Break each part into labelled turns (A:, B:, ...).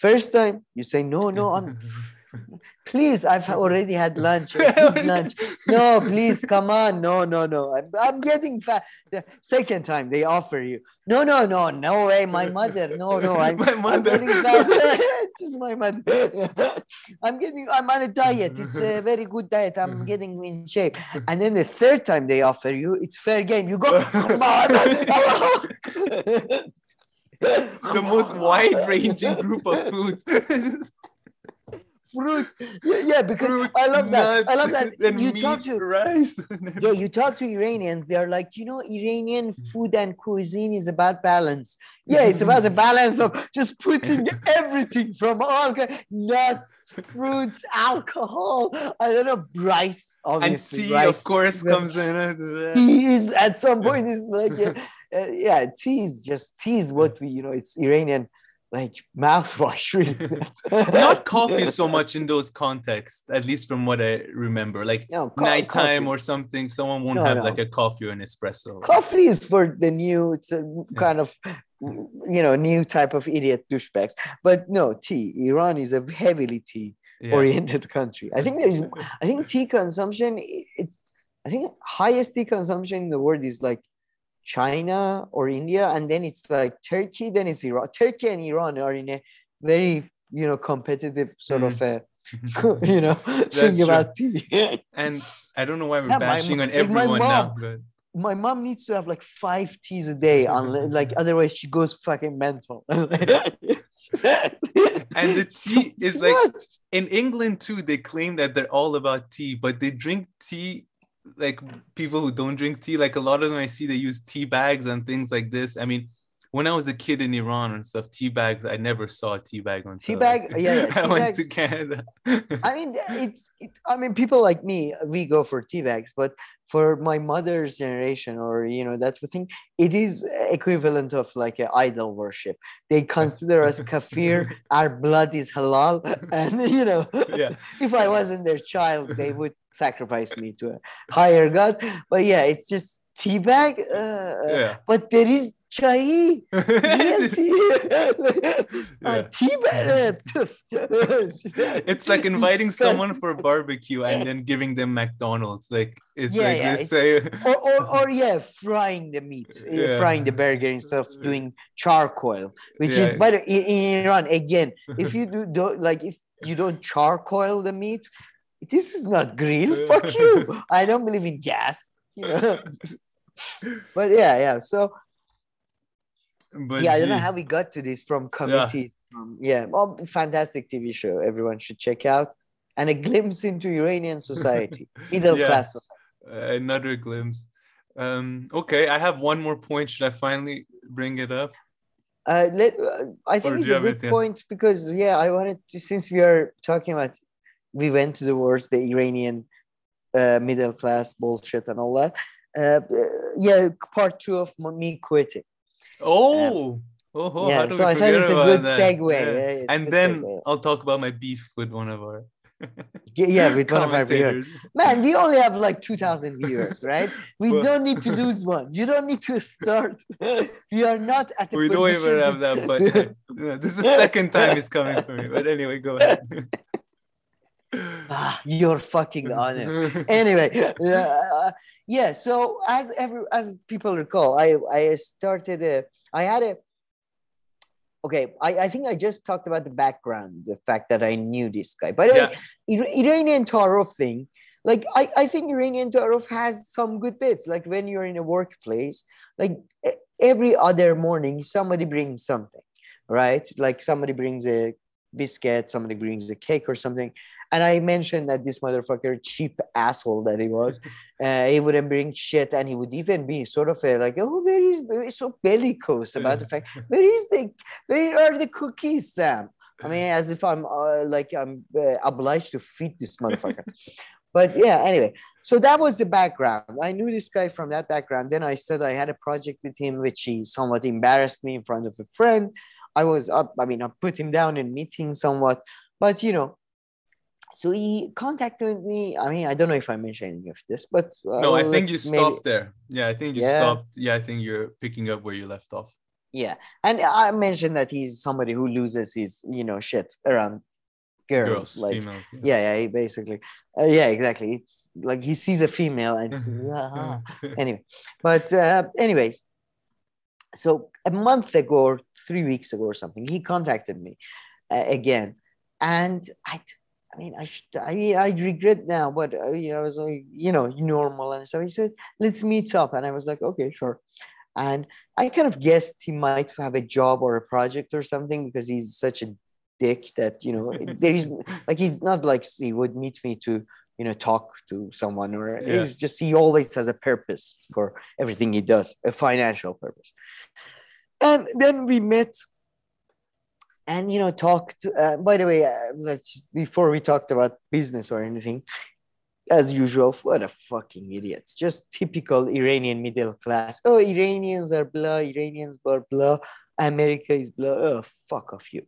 A: First time you say no, no, I'm please i've already had lunch lunch. No please come on. No no no. I'm, I'm getting fat the second time they offer you no no no no way my mother. No no i'm,
B: My
A: I'm getting fat it's just my mother. I'm getting i'm on a diet. It's a very good diet. I'm getting in shape. And then the third time they offer you it's fair game. You go come on
B: the most wide-ranging group of foods.
A: fruit yeah, because
B: Fruit,
A: i love that i love that
B: and
A: you
B: meat,
A: talk to
B: rice.
A: yeah, you talk to Iranians, they're like, you know, Iranian mm. food and cuisine is about balance. Yeah, it's about the balance of just putting everything from all nuts, fruits, alcohol, I don't know, rice,
B: and
A: obviously.
B: tea,
A: rice.
B: of course, comes in.
A: Tea is at some point is like, yeah, uh, yeah, tea is just tea is what we, you know, it's Iranian like mouthwash, really.
B: Not coffee so much in those contexts, at least from what I remember. Like
A: No, co-
B: nighttime
A: coffee.
B: or something, someone won't
A: No,
B: have
A: no.
B: like a coffee or an espresso.
A: coffee is for the new it's a kind of you know new type of idiot douchebags but no tea iran is a heavily tea
B: Yeah.
A: oriented country i think there's i think tea consumption it's i think highest tea consumption in the world is like china or india and then it's like turkey then it's iran turkey and iran are in a very you know competitive sort of mm-hmm. a you know thing
B: true.
A: about tea
B: and I don't know why we're
A: Yeah,
B: bashing
A: mo-
B: on
A: my
B: everyone now.
A: mom.
B: But
A: my mom needs to have like five teas a day on like otherwise she goes fucking mental
B: And the tea is like-
A: What?
B: in England too, they claim that they're all about tea, but they drink tea like people who don't drink tea. Like a lot of them I see they use tea bags and things like this. I mean, when I was a kid in Iran and stuff, tea bags, I never saw a tea bag on
A: Tea bag, yeah, yeah,
B: I went
A: bags-
B: to Canada.
A: I mean, it's, it, I mean, people like me, we go for tea bags, but for my mother's generation, or you know, that's that thing, it is equivalent of like an idol worship. They consider us kafir, our blood is halal, and you know,
B: yeah.
A: if I wasn't their child, they would sacrifice me to a higher god. But yeah, it's just tea bag. Uh,
B: Yeah.
A: But there is chai. Real tea.
B: Yeah.
A: Tea bag.
B: it's like inviting someone for barbecue and then giving them McDonald's. Like it's
A: Yeah,
B: like
A: yeah, it's-
B: say
A: or, or, or yeah, frying the meat, uh,
B: Yeah.
A: frying the burger instead of doing charcoal, which
B: Yeah.
A: is better in, in Iran again, if you do don't like if you don't charcoal the meat, this is not grill. Fuck you. I don't believe in gas. You know? but yeah, yeah. So
B: but
A: yeah, I don't know how we got to this from committees. From, yeah, well, fantastic TV show. Everyone should check out. And a glimpse into Iranian society, middle
B: Yeah.
A: class society.
B: another glimpse. Um, okay, I have one more point. Should I finally bring it up?
A: Uh, let, uh, I think
B: do
A: it's a good
B: else?
A: point because yeah, I wanted to since we are talking about we went to the wars, the Iranian uh, middle class bullshit and all that. Uh, uh, yeah, part two of me quitting.
B: Oh, oh, oh how
A: yeah, so I thought
B: forget
A: it's a good
B: that?
A: segue.
B: Yeah.
A: it's
B: And then
A: segue.
B: I'll talk about my beef with one of our
A: Yeah, with one of our viewers. Man, we only have like 2,000 viewers, right? We
B: Well-
A: don't need to lose one. You don't need to start. we are not at the
B: We don't even have that, but
A: to-
B: this is the second time he's coming for me. But anyway, go ahead.
A: Ah, you're fucking on it. anyway, uh, yeah. So as every as people recall, I I started a I had a okay. I I think I just talked about the background, the fact that I knew this guy. By the way,
B: yeah,
A: Ir- Iranian taarof thing, like I, I think Iranian taarof has some good bits. Like when you're in a workplace, like every other morning, somebody brings something, right? Like somebody brings a biscuit, somebody brings a cake or something. And I mentioned that this motherfucker, cheap asshole that he was, uh, he wouldn't bring shit, and he would even be sort of a, like, oh, where is so bellicose about the fact, where is the, where are the cookies, Sam? I mean, as if I'm uh, like I'm uh, obliged to feed this motherfucker. but yeah, anyway, so that was the background. I knew this guy from that background. Then I said I had a project with him, which he somewhat embarrassed me in front of a friend. I was up, I mean, I put him down in meetings somewhat, but you know, so he contacted me. I mean, I don't know if I mentioned any of this, but uh,
B: no, I think you
A: let's maybe-
B: stopped there. Yeah, I think you
A: Yeah.
B: stopped. Yeah, I think you're picking up where you left off.
A: Yeah, and I mentioned that he's somebody who loses his, you know, shit around girls,
B: Girls,
A: like
B: females.
A: yeah, yeah, he basically, uh, yeah, exactly. It's like he sees a female and "Ah." anyway, but uh, anyways, so a month ago or three weeks ago or something, he contacted me uh, again, and I, I mean, I, should, I, I regret now, but uh, you know, I was like, you know, normal and so He said, let's meet up, and I was like, okay, sure. And I kind of guessed he might have a job or a project or something because he's such a dick that you know there is like he's not like he would meet me to you know talk to someone or
B: Yeah.
A: it's just he always has a purpose for everything he does a financial purpose and then we met and you know talked uh, by the way uh, before we talked about business or anything as usual what a fucking idiot. Just typical iranian middle class. Oh iranians are blah iranians are blah america is blah. Oh fuck off you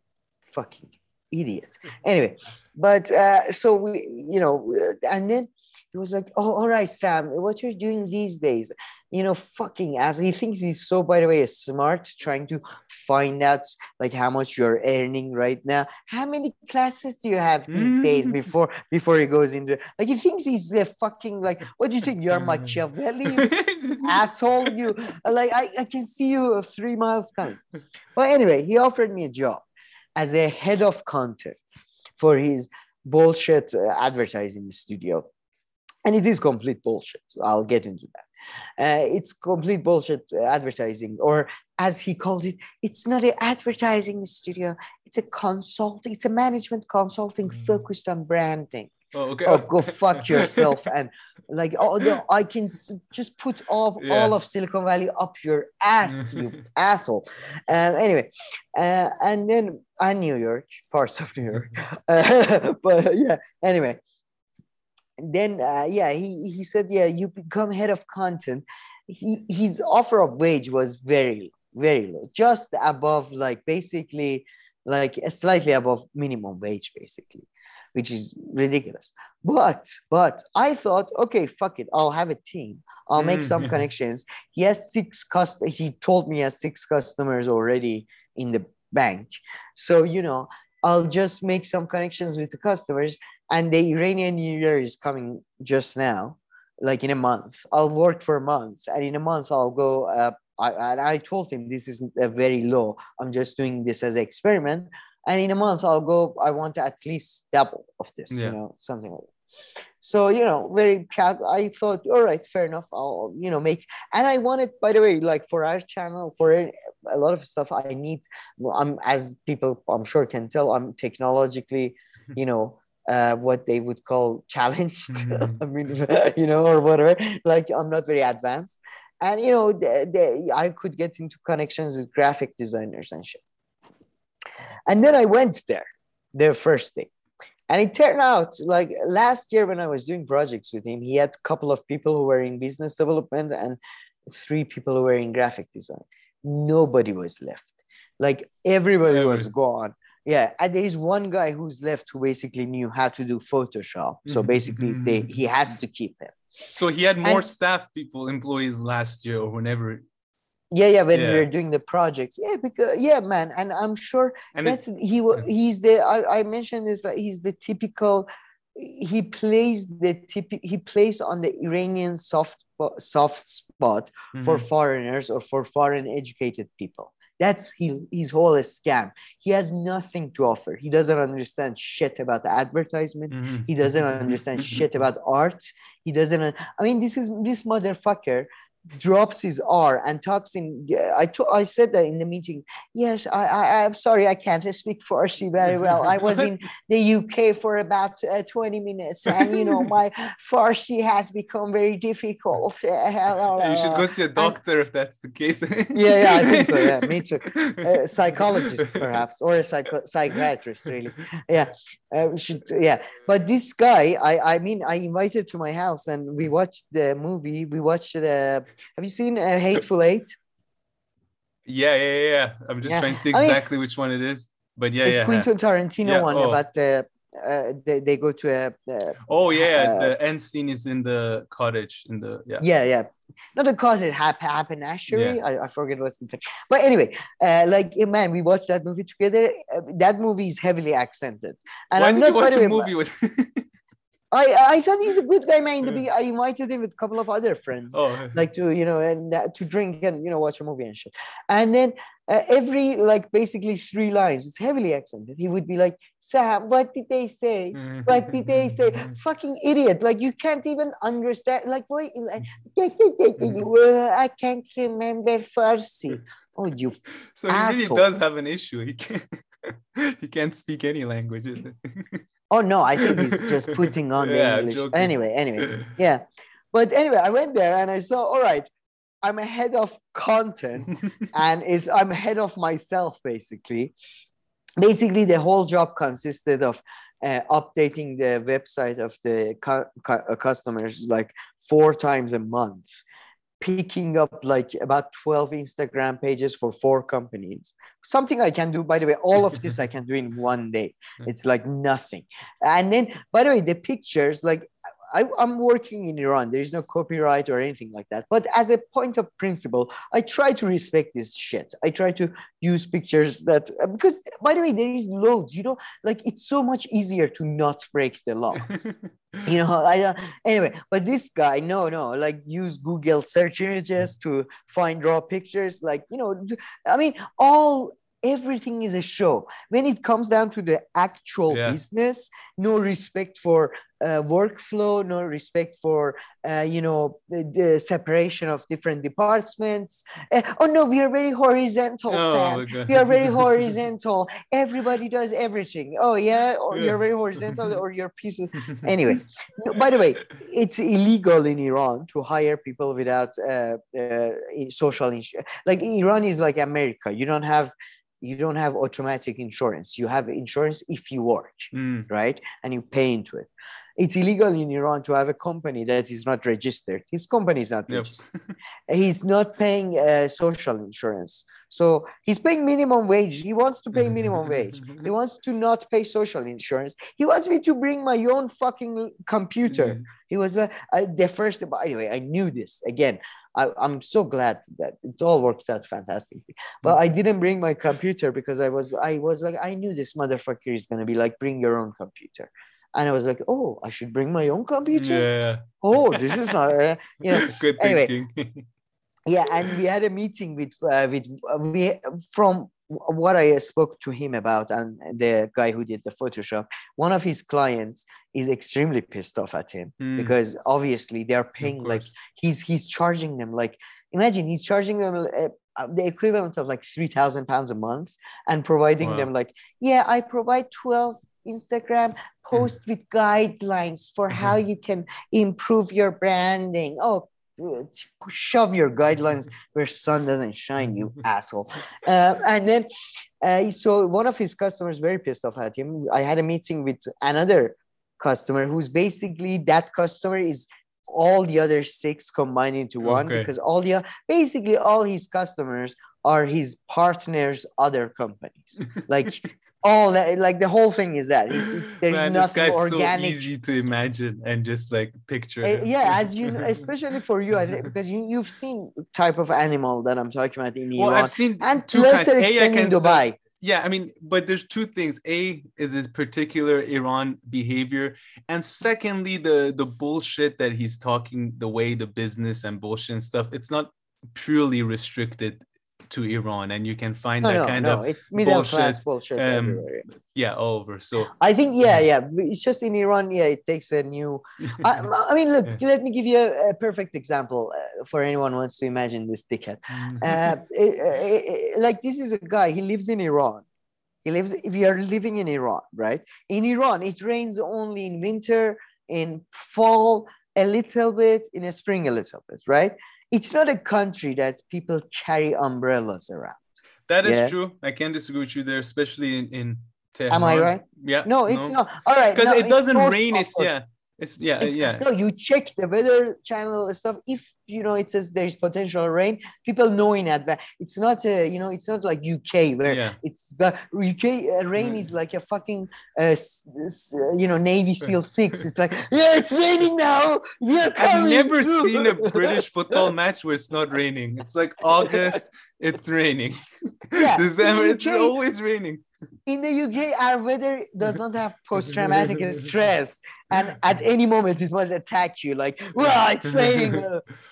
A: fucking idiot. Anyway but uh so we you know uh, and then he was like oh all right sam what you're doing these days you know fucking ass. He thinks he's so by the way smart trying to find out like how much you're earning right now. How many classes do you have these days
B: Mm.
A: before before he goes into like he thinks he's a fucking like what do you think? You're machiavelli you asshole you like I, I can see you three miles coming. But anyway he offered me a job as a head of content for his bullshit uh, advertising studio and it is complete bullshit. I'll get into that. Uh, it's complete bullshit uh, advertising or as he calls it it's not an advertising studio. It's a consulting it's a management consulting
B: Mm.
A: focused on branding.
B: Oh, okay.
A: oh go fuck yourself and like oh no i can just put all,
B: Yeah.
A: all of silicon valley up your ass you asshole. Um, anyway uh, and then and new york parts of new york. Uh, but yeah anyway then uh, yeah he, he said yeah you become head of content. He, his offer of wage was very very low just above like basically like slightly above minimum wage basically which is ridiculous. But but i thought okay fuck it i'll have a team. I'll make some
B: Mm.
A: connections. He has six cust he told me he has six customers already in the bank. So you know i'll just make some connections with the customers and the iranian new year is coming just now like in a month. I'll work for a month and in a month i'll go uh, I, and I told him this is a very low i'm just doing this as an experiment and in a month i'll go i want to at least double of this
B: Yeah.
A: you know something like that. So you know very i thought all right fair enough i'll you know make and i wanted by the way like for our channel for a a lot of stuff i need i'm as people i'm sure can tell i'm technologically you know uh, what they would call challenged
B: Mhm.
A: i mean you know or whatever like i'm not very advanced and you know the, the, i could get into connections with graphic designers and shit and then i went there the first day and it turned out like last year when I was doing projects with him, he had a couple of people who were in business development and three people who were in graphic design. Nobody was left. Like everybody
B: Ever.
A: was gone. Yeah. And there is one guy who's left who basically knew how to do Photoshop. So
B: Mhm.
A: basically they he has to keep him.
B: So he had more
A: And-
B: staff people, employees last year or whenever.
A: Yeah, yeah, when we were doing the projects. Yeah, because yeah, man. And I'm sure
B: And
A: That's he. wa- He's the. I, I mentioned this. Like he's the typical. He plays the tip. He plays on the Iranian soft soft spot for
B: Mhm.
A: foreigners or for foreign educated people. That's he, his whole scam. He has nothing to offer. He doesn't understand shit about the advertisement.
B: Mhm.
A: He doesn't understand shit about art. He doesn't. I mean, this is this motherfucker drops his R and talks in. I to, I said that in the meeting. Yes, I, I I'm sorry, I can't speak Farsi very well. I was in the UK for about uh, 20 minutes, and you know my Farsi has become very difficult.
B: you should go see a doctor if that's the case.
A: Yeah, yeah, I think so. Yeah, me too. a psychologist perhaps or a psycho- psychiatrist really yeah uh, we should yeah but this guy i i mean i invited to my house and we watched the movie we watched the have you seen uh, hateful eight
B: Yeah, yeah, yeah, yeah. I'm just
A: Yeah.
B: trying to see
A: I mean-
B: exactly which one it is. But yeah,
A: it's
B: yeah.
A: quentin tarantino one
B: oh.
A: about the uh, they, they go to a uh,
B: Oh yeah,
A: uh,
B: the end scene is in the cottage in the yeah.
A: yeah yeah not call it hap happinassery. Yeah. I, I forget what's the thing. But anyway, uh, like man, we watched that movie together. Uh, that movie is heavily accented.
B: And Why I'm did not, you watch a movie with?
A: I I thought he's a good guy, man. To be, I invited him with a couple of other friends, oh. like to you know, and uh, to drink and you know watch a movie and shit. And then uh, every like basically three lines, it's heavily accented. He would be like, "Sam, what did they say? What did they say? Fucking idiot! Like you can't even understand. Like what? Like, I can't remember Farsi. Oh, you.
B: So he asshole. really does have an issue. He can't. he can't speak any languages.
A: Oh no, I think he's just putting on yeah, the English. Joking. Anyway, anyway, yeah. But anyway, I went there and I saw. All right, I'm ahead of content, and it's I'm ahead of myself basically. Basically, the whole job consisted of uh, updating the website of the cu- cu- customers like four times a month picking up like about 12 Instagram pages for four companies. Something I can do, by the way, all of this I can do in one day. It's like nothing. And then, by the way, the pictures, like I, am working in Iran. There is no copyright or anything like that. But as a point of principle, I try to respect this shit. I try to use pictures that because by the way, there is loads. You know, like it's so much easier to not break the law. you know, I uh, anyway. But this guy, no, no, like use Google search images to find raw pictures. Like you know, I mean, all everything is a show when it comes down to the actual yeah. business no respect for uh, workflow no respect for uh, you know the, the, separation of different departments uh, oh no we are very horizontal oh, Sam. we are very horizontal everybody does everything oh yeah or yeah. you're very horizontal or you're pieces anyway by the way it's illegal in iran to hire people without uh, uh, social insurance like iran is like america you don't have you don't have automatic insurance. You have insurance if you work, mm. right? And you pay into it. It's illegal in Iran to have a company that is not registered. His company is not yep. registered. he's not paying uh, social insurance. So he's paying minimum wage. He wants to pay minimum wage. He wants to not pay social insurance. He wants me to bring my own fucking computer. Mm. He was uh, the first. Anyway, I knew this again. I, am so glad that it all worked out fantastically. But I didn't bring my computer because I was I was like I knew this motherfucker is gonna be like bring your own computer, and I was like oh I should bring my own computer.
B: Yeah.
A: Oh, this is not uh, you know.
B: Good
A: anyway, thinking. yeah, and we had a meeting with uh, with uh, we from what I spoke to him about and the guy who did the Photoshop, one of his clients is extremely pissed off at him mm. because obviously they're paying like he's he's charging them like imagine he's charging them uh, uh the equivalent of like 3000 pounds a month and providing wow. them like yeah i provide 12 instagram posts with guidelines for how you can improve your branding oh shove your guidelines where sun doesn't shine, you asshole. Uh, and then, uh, so one of his customers very pissed off at him. I had a meeting with another customer who's basically that customer is all the other six combined into one okay. because all the basically all his customers are his partners other companies like all that like the whole thing is that. There's Man, nothing this guy's organic.
B: so easy to imagine and just like picture
A: uh, yeah as you especially for you because you you've seen type of animal that i'm talking about in well, Iran.
B: i've seen
A: and to lesser extent in dubai.
B: Yeah i mean but there's two things. A is this particular iran behavior and secondly the the bullshit that he's talking the way the business and bullshit and stuff it's not purely restricted to Iran, and you can find no, that no, kind no. of
A: it's middle bullshit, class bullshit um,
B: Yeah, over. So
A: I think yeah, yeah. It's just in Iran. Yeah, it takes a new. I, I, mean, look. Let me give you a, a perfect example uh, for anyone wants to imagine this ticket. Mm. Uh, it, it, like this is a guy. He lives in Iran. He lives. We are living in Iran, right? In Iran, it rains only in winter, in fall, a little bit, in a spring, a little bit, right? It's not a country that people carry umbrellas around.
B: That is yeah? true. I can't disagree with you there, especially in, in
A: Tehran. Am I right?
B: Yeah.
A: No, it's no. not. All right.
B: Because no, it doesn't rain. It's yeah. It's yeah,
A: It's-
B: yeah.
A: No, you check the weather channel stuff. If you know it says there's potential rain, people know in advance. It's not a, you know, it's not like UK where
B: Yeah.
A: it's the UK uh, rain is like a fucking, uh, you know, Navy SEAL six. It's like, yeah, it's raining now. We are coming.
B: I've never
A: through."
B: seen a British football match where it's not raining. It's like August, it's raining.
A: Yeah,
B: December,
A: in
B: it's always raining.
A: In the UK, our weather does not have post-traumatic stress, and at any moment it might attack you. Like, well, it's raining.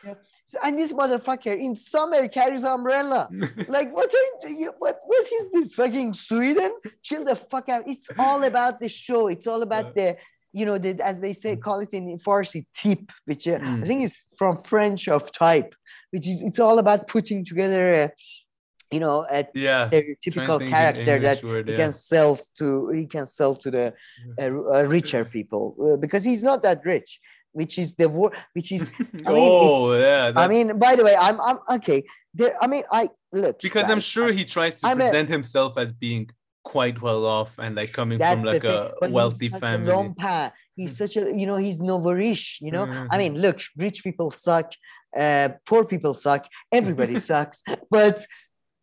A: yeah. So- and this motherfucker in summer carries umbrella. Like, what are you? What what is this? Fucking Sweden? Chill the fuck out. It's all about the show. It's all about the, you know, the as they say, call it in Farsi, tip, which uh, I
B: Mm.
A: think is from French of type, which is it's all about putting together a, you know, a
B: Yeah,
A: stereotypical character that
B: word,
A: he
B: yeah.
A: can sell to he can sell to the uh, uh, richer people uh, because he's not that rich which is the war which is I mean,
B: oh yeah.
A: i mean by the way i'm i'm okay there i mean i look
B: because I'm
A: guys,
B: sure he tries to
A: I'm a-
B: present himself as being quite well off and like coming
A: that's
B: from like a wealthy
A: a
B: family.
A: lompa. he's such a you know he's nouveau riche you know i mean look rich people suck uh poor people suck everybody sucks but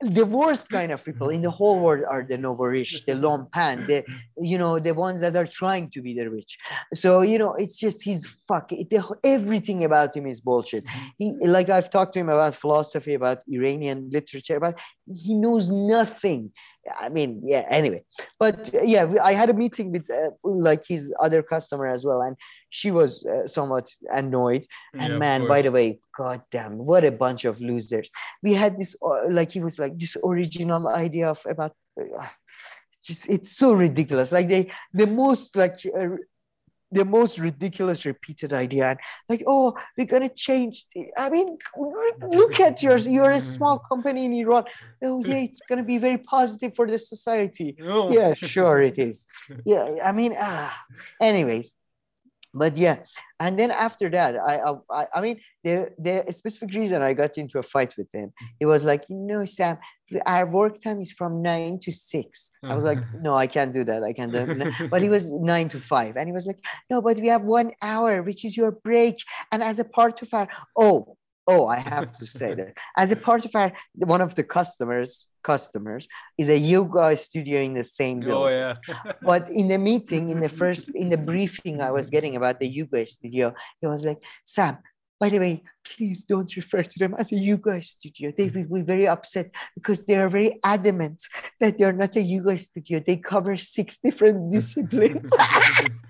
A: the worst kind of people in the whole world are the nouveau riche the lompan the you know the ones that are trying to be the rich. So you know it's just he's fuck it, the, everything about him is bullshit. Mm-hmm. He like i've talked to him about philosophy about iranian literature about he knows nothing i mean yeah anyway. But yeah i had a meeting with uh, like his other customer as well and she was uh, somewhat annoyed. And
B: Yeah,
A: man by the way god damn what a bunch of losers. We had this uh, like he was like this original idea of about uh, it's just it's so ridiculous. Like they the most like uh, the most ridiculous repeated idea. And like oh we're gonna change the, i mean look at yours you're a small company in iran. Oh yeah it's gonna be very positive for the society.
B: Oh.
A: yeah sure it is. Yeah i mean ah. Anyways but yeah and then after that i i, I mean the the specific reason i got into a fight with him it was like you know sam our work time is from nine to six. I was like no i can't do that. I can't do that. But he was nine to five and he was like no but we have one hour which is your break and as a part of our oh oh i have to say that. As a part of our one of the customers customers is a yoga studio in the same oh, building.
B: Oh yeah.
A: but in the meeting in the first in the briefing i was getting about the yoga studio it was like sam by the way please don't refer to them as a yoga studio. They will be very upset because they are very adamant that they're not a yoga studio. They cover six different disciplines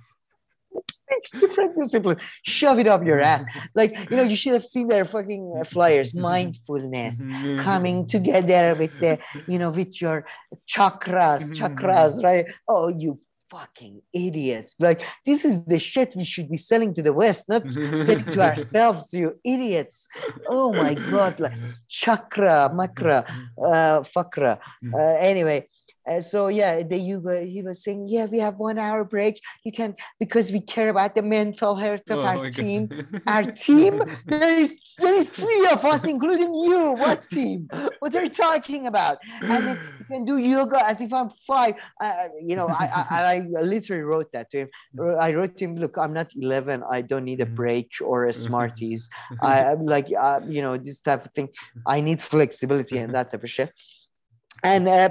A: six different disciplines shove it up your ass. Like you know you should have seen their fucking uh, flyers. Mindfulness. Coming together with the you know with your chakras chakras right? Oh you fucking idiots. Like this is the shit we should be selling to the west not selling to ourselves you idiots. Oh my god like chakra makra uh fakra. Uh, anyway uh, so yeah the yoga he was saying yeah we have one hour break. You can because we care about the mental health of
B: Oh
A: our
B: God.
A: team. Our team? There is there is three of us including you. What team? What are you talking about? And then you can do yoga as if i'm five. Uh, you know I, I i literally wrote that to him. I wrote to him look i'm not 11 i don't need a
B: Mhm.
A: break or a smarties. I i'm like uh, you know this type of thing. I need flexibility and that type of shit and uh,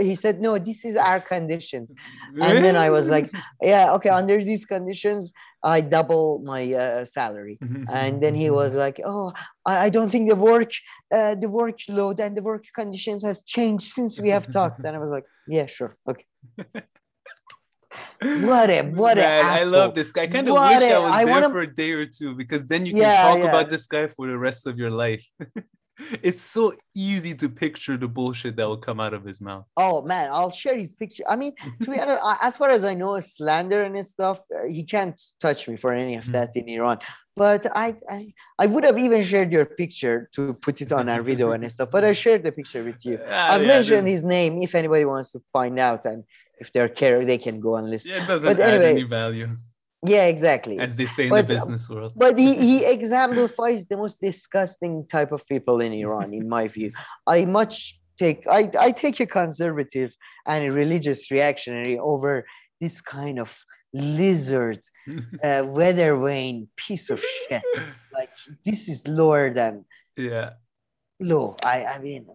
A: he said no this is our conditions. And then i was like yeah okay under these conditions i double my uh, salary. And then he was like oh i, I don't think the work uh, the workload and the work conditions has changed since we have talked. And i was like yeah sure okay. What a what a
B: Man, I love this guy. I kind of
A: What
B: wish I
A: a-
B: was
A: I
B: there
A: wanna-
B: for a day or two because then you can
A: Yeah,
B: talk
A: yeah.
B: about this guy for the rest of your life. it's so easy to picture the bullshit that will come out of his mouth.
A: Oh man, I'll share his picture. I mean, to be honest, as far as I know, slander and his stuff, uh, he can't touch me for any of
B: Mhm.
A: that in Iran. But I, I, I would have even shared your picture to put it on our video and stuff. But I shared the picture with you.
B: Ah,
A: I've
B: yeah,
A: mentioned his name if anybody wants to find out, and if they're care, they can go and listen.
B: Yeah, it doesn't
A: But
B: add
A: anyway,
B: any value,
A: Yeah, exactly.
B: as they say in
A: But,
B: the
A: um,
B: business world.
A: but he, he exemplifies the most disgusting type of people in Iran, in my view. I much take I, I take a conservative and a religious reactionary over this kind of lizard, uh, weather vane piece of shit. Like this is lower than
B: yeah.
A: low. I I mean,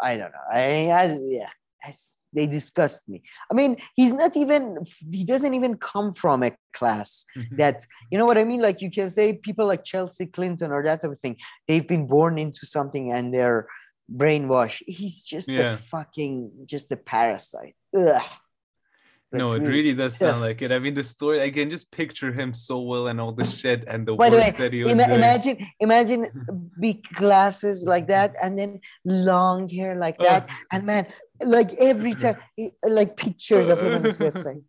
A: I don't know. I as yeah, as they disgust me. I mean, he's not even he doesn't even come from a class
B: Mhm.
A: that you know what I mean. Like you can say people like Chelsea Clinton or that type of thing. They've been born into something and they're brainwashed. He's just
B: Yeah.
A: a fucking just a parasite. Ugh.
B: No, it
A: mm,
B: really does sound
A: yeah.
B: like it. I mean, the story, I can just picture him so well and all the shit and the
A: By
B: work
A: the way,
B: that he was
A: ima-
B: doing.
A: imagine imagine big glasses like that and then long hair like oh. that and man like every time like pictures of him on his website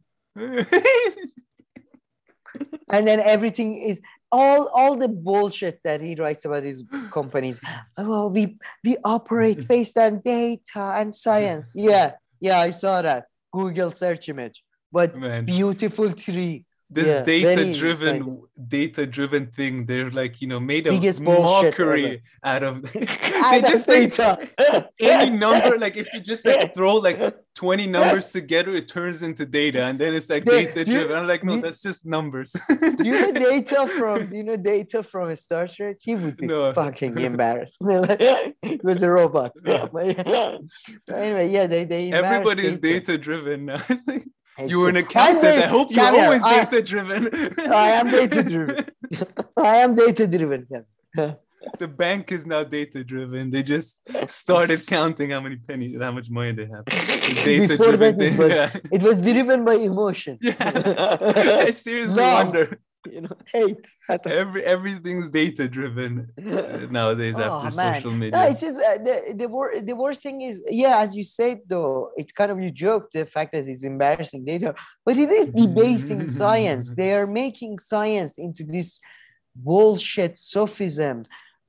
A: and then everything is all all the bullshit that he writes about his companies oh we we operate based on data and science yeah yeah i saw that google search image. But
B: Man,
A: beautiful tree
B: this
A: yeah,
B: data-driven, data-driven thing, they're like, you know, made a
A: Biggest
B: mockery out of. they just like any number, like if you just like throw like 20 numbers together, it turns into data, and then it's like
A: do
B: data-driven. I'm like, no, that's just numbers.
A: Do you know data from do you know data from Star Trek? He would be
B: No.
A: fucking embarrassed. it was a robot. But anyway, yeah, they they
B: Everybody is data-driven now. It's you were an accountant. I
A: data-
B: hope you're always
A: I-
B: data-driven.
A: I am data-driven. I am data driven.
B: the bank is now data driven. They just started counting how many pennies, how much money they have. Data
A: Before
B: driven
A: it was,
B: Yeah.
A: it was driven by emotion.
B: yeah. I seriously
A: Love.
B: wonder.
A: you know, hate.
B: Every everything's data driven nowadays
A: Oh,
B: after
A: man.
B: social
A: No,
B: media.
A: it's just uh, the the, wor- the worst thing is, yeah, as you said though, it's kind of you joke the fact that it's embarrassing data, but it is debasing science. They are making science into this bullshit sophism.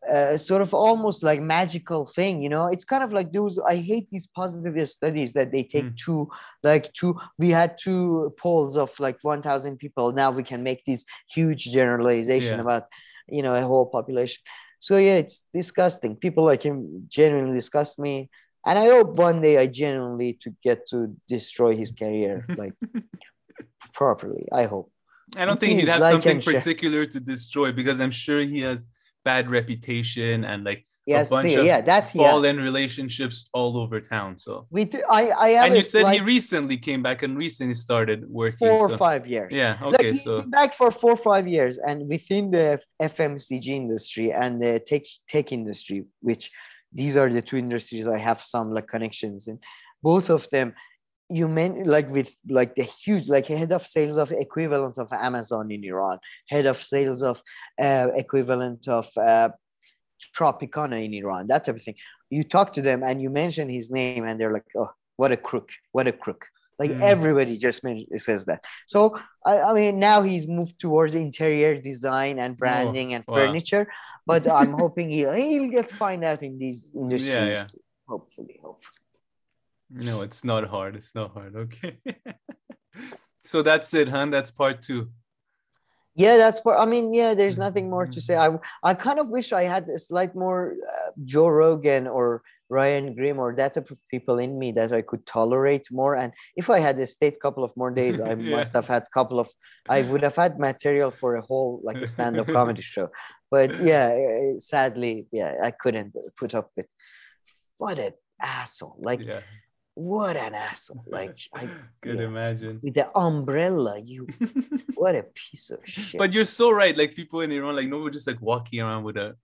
A: Uh, sort of almost like magical thing, you know. It's kind of like those. I hate these positivist studies that they take
B: Mm.
A: two, like two. We had two polls of like one thousand people. Now we can make this huge generalization
B: Yeah.
A: about, you know, a whole population. So yeah, it's disgusting. People like him genuinely disgust me, and I hope one day I genuinely to get to destroy his career like properly. I hope.
B: I don't think he'd have
A: like
B: something
A: and share.
B: particular to destroy because I'm sure he has bad reputation and like
A: Yes,
B: a bunch
A: see,
B: of
A: yeah, that's yeah.
B: fallen relationships all over town. So
A: We do, I I
B: and you said he recently came back and recently started working.
A: four or
B: so-
A: five years.
B: Yeah.
A: Like
B: Okay.
A: he's
B: So
A: been back for four or five years, and within the FMCG industry and the tech tech industry, which these are the two industries I have some like connections in. Both of them, you meant like with like the huge like head of sales of equivalent of Amazon in Iran, head of sales of uh, equivalent of uh, Tropicana in Iran, that type of thing. You talk to them and you mention his name, and they're like, "Oh, what a crook! What a crook!" Like
B: Mm.
A: everybody just says that. So I, I mean, now he's moved towards interior design and branding and
B: wow.
A: furniture, but I'm hoping he'll he'll get find out in these industries.
B: yeah.
A: too. Hopefully, hopefully.
B: No, it's not hard. It's not hard. Okay. so that's it, huh? That's part two.
A: Yeah, that's part. I mean. Yeah, there's nothing more to say. I I kind of wish I had a slight more uh, Joe Rogan or Ryan Grim or that type of people in me that I could tolerate more. And if I had stayed a couple of more days, I
B: Yeah.
A: must have had a couple of. I would have had material for a whole like a stand-up comedy show. But yeah, eh, sadly, yeah, I couldn't put up with. What an asshole! Like
B: yeah.
A: What an asshole! Like I
B: could
A: yeah.
B: imagine.
A: with the umbrella, you what a piece of shit.
B: but you're so right. Like people in Iran, like no one just like walking around with a.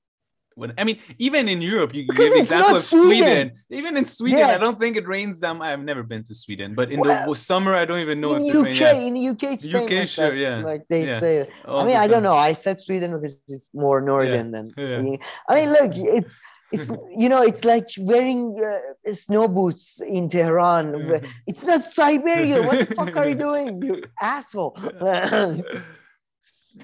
B: When, I mean, even in Europe, you
A: Because
B: give example of Sweden.
A: Sweden.
B: Even in Sweden,
A: Yeah.
B: I don't think it rains that. much. I've never been to Sweden, but in
A: Well,
B: the summer, I don't even know
A: in
B: if
A: UK.
B: Yeah.
A: in UK, it's
B: UK,
A: famous
B: sure, yeah,
A: Like they
B: yeah.
A: say.
B: all
A: I mean, I don't know. I said Sweden because it's more northern than. I mean, look, it's it's you know, it's like wearing uh, snow boots in Tehran. It's not Siberia. What the fuck are you doing, you asshole?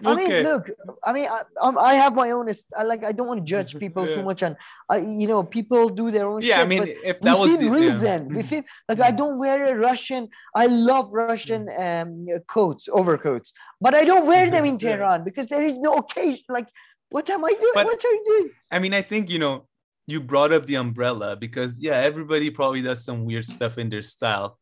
A: I mean, look. I mean, I, um, I have my own. I like. I don't want to judge people
B: Yeah.
A: too much, and I, you know, people do their own.
B: yeah, I mean, if that was the, yeah.
A: reason within like i don't wear a russian i love russian um coats overcoats but i don't wear them in tehran because there is no occasion like what am i doing
B: But-
A: what are you doing
B: I mean, I think you know, you brought up the umbrella because yeah, everybody probably does some weird stuff in their style.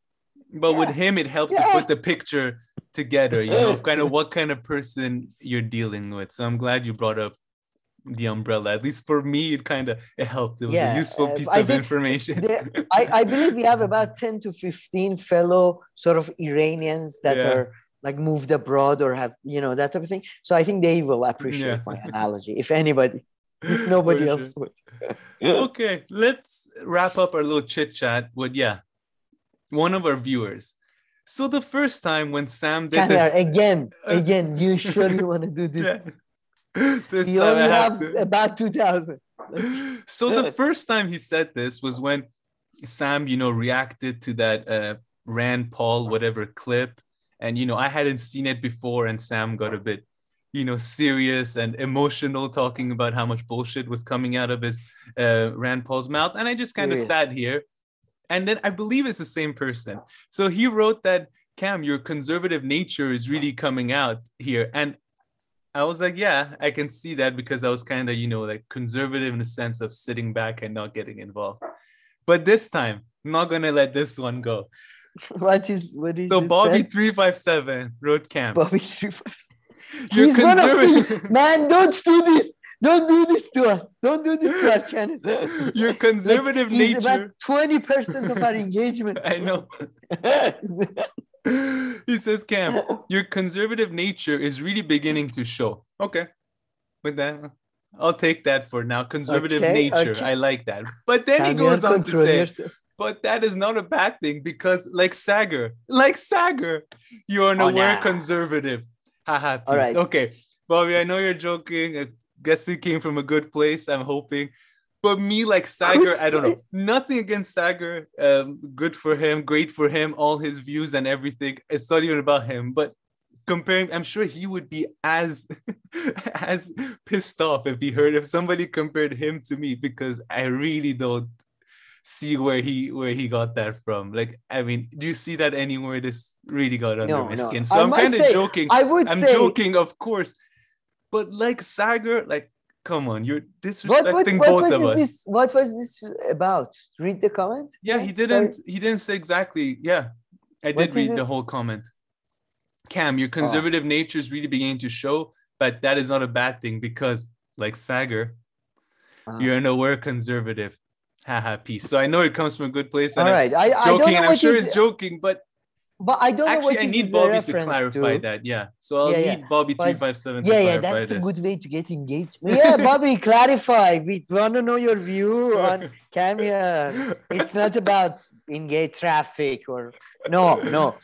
B: But with him, it helped
A: Yeah.
B: to put the picture together, you know, of kind of what kind of person you're dealing with. So I'm glad you brought up the umbrella. At least for me, it kind of it helped. It was
A: Yeah,
B: a useful piece of information.
A: There- I, I believe we have about 10 to 15 fellow sort of Iranians that
B: Yeah.
A: are like moved abroad or have, you know, that type of thing. So I think they will appreciate
B: Yeah.
A: my analogy, if anybody, nobody else would.
B: okay, let's wrap up our little chit chat with yeah, one of our viewers. So the first time when Sam did this,
A: again, again, you surely want to do this.
B: yeah, this I
A: only
B: have
A: have about 2,000.
B: so the first time he said this was when Sam, you know, reacted to that uh, Rand Paul whatever clip, and you know, I hadn't seen it before, and Sam got a bit, you know, serious and emotional, talking about how much bullshit was coming out of his uh, Rand Paul's mouth, and I just kind of sat here, and then I believe it's the same person. So he wrote that Kam, your conservative nature is really coming out here, and I was like, yeah, I can see that because I was kind of, you know, like conservative in the sense of sitting back and not getting involved. But this time, I'm not gonna let this one go.
A: What is, what is
B: So Bobby
A: said?
B: three five seven wrote camp.
A: Bobby 357.
B: You're
A: He's one of
B: conservative.
A: the, man, don't do this. Don't do this to us. Don't do this to our channel.
B: Your conservative
A: he's
B: nature.
A: about 20% of our engagement.
B: I know. he says, Kam, your conservative nature is really beginning to show. Okay. With that, I'll take that for now. Conservative
A: Okay,
B: nature.
A: okay.
B: I like that. But then he goes on to say,
A: yourself.
B: but that is not a bad thing because, like Saagar, like Saagar, you're an
A: Oh,
B: aware
A: nah.
B: conservative. Haha.
A: All
B: peace. Okay. Bobby, I know you're joking. I guess it came from a good place. I'm hoping. But me, like
A: Saagar,
B: I don't know. Nothing against Saagar. Um, good for him. Great for him. All his views and everything. It's not even about him. But comparing, I'm sure he would be as as pissed off if he heard if somebody compared him to me because I really don't see where he where he got that from. Like, I mean, do you see that anywhere? This really got under
A: No,
B: my
A: no.
B: skin. So
A: I
B: I'm kind of joking.
A: I would
B: I'm
A: say.
B: joking, of course. But like Saagar, like, come on, you're
A: What,
B: disrespecting
A: what, what,
B: both
A: was
B: of us.
A: this, what was this about? Read the comment.
B: Yeah, he didn't. He didn't say exactly. Yeah, I did read
A: it?
B: the whole comment. Kam,
A: Oh.
B: your conservative nature is really beginning to show, but that is not a bad thing because, like Saagar,
A: Uh,
B: you're an aware conservative. Haha, peace. So I know it comes from a good place, and
A: all
B: I'm
A: right. I, I don't
B: joking,
A: know
B: and I'm sure it's joking, but
A: But I don't know
B: actually, I need Bobby to clarify
A: to.
B: that. Yeah, so I'll
A: Yeah, yeah,
B: need Bobby
A: but-
B: three five seven to
A: Yeah, yeah, that's a good way to get engaged. Yeah, Bobby, clarify. We want to know your view on Camia. It's not about engage traffic or no, no.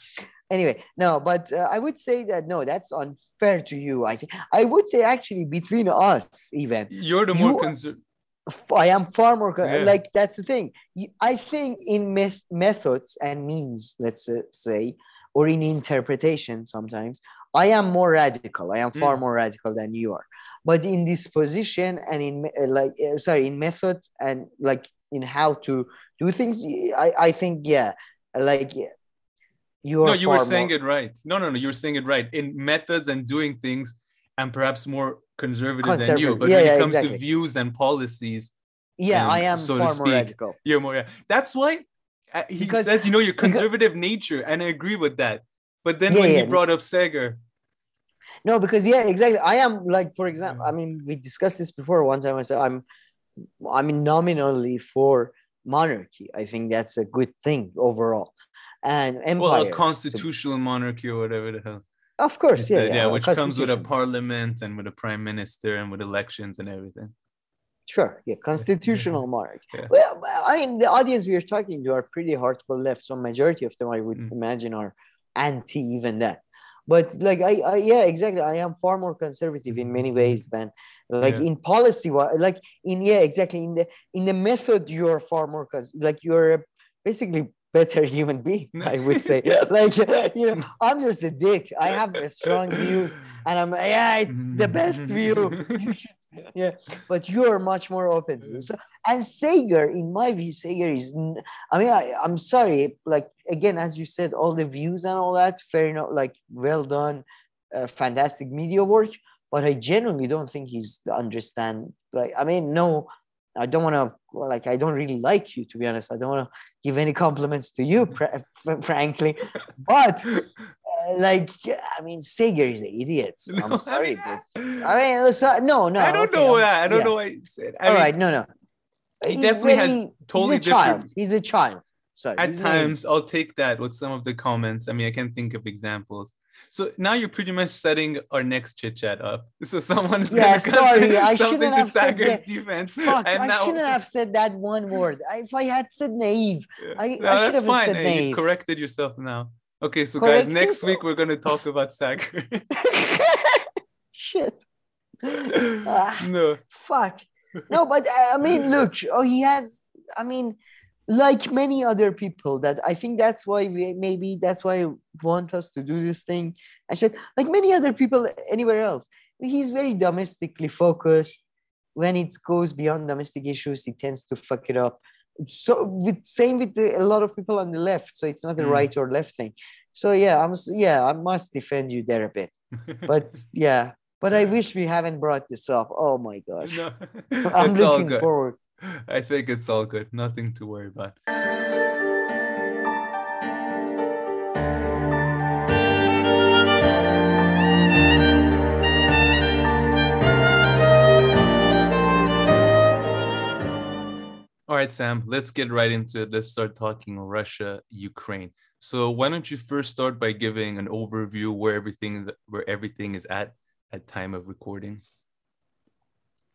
A: Anyway, no, but uh, I would say that no, that's unfair to you. I think I would say actually between us, even
B: You're the more
A: You-
B: conservative.
A: I am far more
B: Yeah.
A: like that's the thing. I think in mes- methods and means, let's uh, say, or in interpretation, sometimes I am more radical. I am far
B: Mm.
A: more radical than you are. But in disposition and in uh, like uh, sorry, in method and like in how to do things, I I think yeah, like yeah, you are.
B: No, you were saying
A: more-
B: it right. No, no, no, you were saying it right. In methods and doing things, I'm perhaps more conservative, than you. But
A: Yeah,
B: when
A: yeah,
B: it comes
A: exactly.
B: to views and policies,
A: Yeah,
B: um,
A: I am
B: so to
A: far more
B: speak.
A: radical.
B: you're more. Yeah. That's why uh, he
A: Because-
B: says, you know, your
A: because-
B: conservative nature, and I agree with that. But then
A: Yeah,
B: when he brought up Saagar,
A: No, because yeah, exactly. I am like, for example, I mean, we discussed this before one time. I said I'm, I mean, nominally for monarchy. I think that's a good thing overall, and empire.
B: well, a constitutional monarchy or whatever the hell.
A: Of course, yeah,
B: said,
A: yeah,
B: which comes with a parliament and with a prime minister and with elections and everything.
A: Sure, yeah, constitutional monarchy.
B: Yeah.
A: Well, I mean, the audience we are talking to are pretty hardcore left, so majority of them I would
B: Mm.
A: imagine are anti even that. But like I, I, yeah, exactly. I am far more conservative in many ways than like
B: Mm-hmm. Yeah.
A: in policy. Like in yeah, exactly in the in the method, you are far more cons- like you're basically better human being. I would say like you know, I'm just a dick. I have strong views, and I'm yeah, it's the best view. Yeah but you're much more open to so and Saagar in my view Saagar is I mean I, i'm sorry like again as you said all the views and all that fair enough like well done uh, fantastic media work but i genuinely don't think he's understand like i mean no i don't want to like i don't really like you to be honest i don't want to give any compliments to you fr- fr- frankly but uh, like I mean, Saagar is an idiot. I'm sorry,
B: I mean,
A: I mean, listen, no, no.
B: I don't
A: okay,
B: know
A: I'm-
B: that. I don't
A: yeah.
B: know what I said. I
A: All
B: mean,
A: right, no, no.
B: he
A: He's
B: definitely has totally
A: he's a child.
B: different-
A: He's a child. Sorry.
B: At times, I'll take that with some of the comments. I mean, I can think of examples. So now you're pretty much setting our next chit chat up. So someone's
A: Yeah, sorry, I shouldn't have said that.
B: defense,
A: Fuck,
B: and
A: I
B: now
A: shouldn't have said that one word. I, if I had said naive, I- I should
B: that's
A: have
B: fine.
A: said
B: Hey, you
A: naive.
B: corrected yourself now. Okay, so
A: Correct
B: guys, next week we're gonna talk about Saagar.
A: shit. Ah.
B: no,
A: Fuck. No, but uh, I mean, look, oh, he has. I mean, like many other people, that I think that's why we maybe that's why I want us to do this thing. I should like many other people anywhere else. He's very domestically focused. When it goes beyond domestic issues, he tends to fuck it up. So with same with the, a lot of people on the left. So it's not a
B: Mm.
A: right or left thing. So yeah, I'm yeah, I must defend you there a bit. But yeah, but I wish we haven't brought this up. Oh my gosh.
B: no,
A: I'm looking forward.
B: I think it's all good. Nothing to worry about. All right, Sam, let's get right into it. Let's start talking Russia, Ukraine. So why don't you first start by giving an overview where everything where everything is at at time of recording?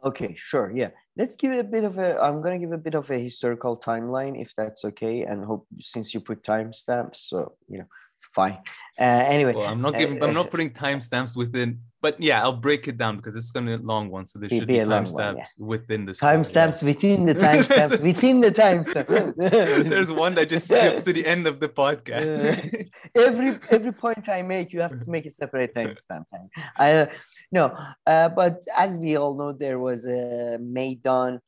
A: Okay, sure. Yeah. Let's give a bit of a I'm gonna give a bit of a historical timeline if that's okay. And hope since you put timestamps, so you know it's fine. Uh, anyway,
B: Well, I'm not giving.
A: uh,
B: I'm not putting timestamps within, but yeah, I'll break it down because it's gonna be a long one. So there should
A: be
B: be timestamps
A: yeah.
B: within the story, yeah.
A: timestamps within the timestamps within the timestamps.
B: There's one that just skips to the end of the podcast.
A: every every point I make, you have to make a separate timestamp. I no, uh, but as we all know, there was a Maidan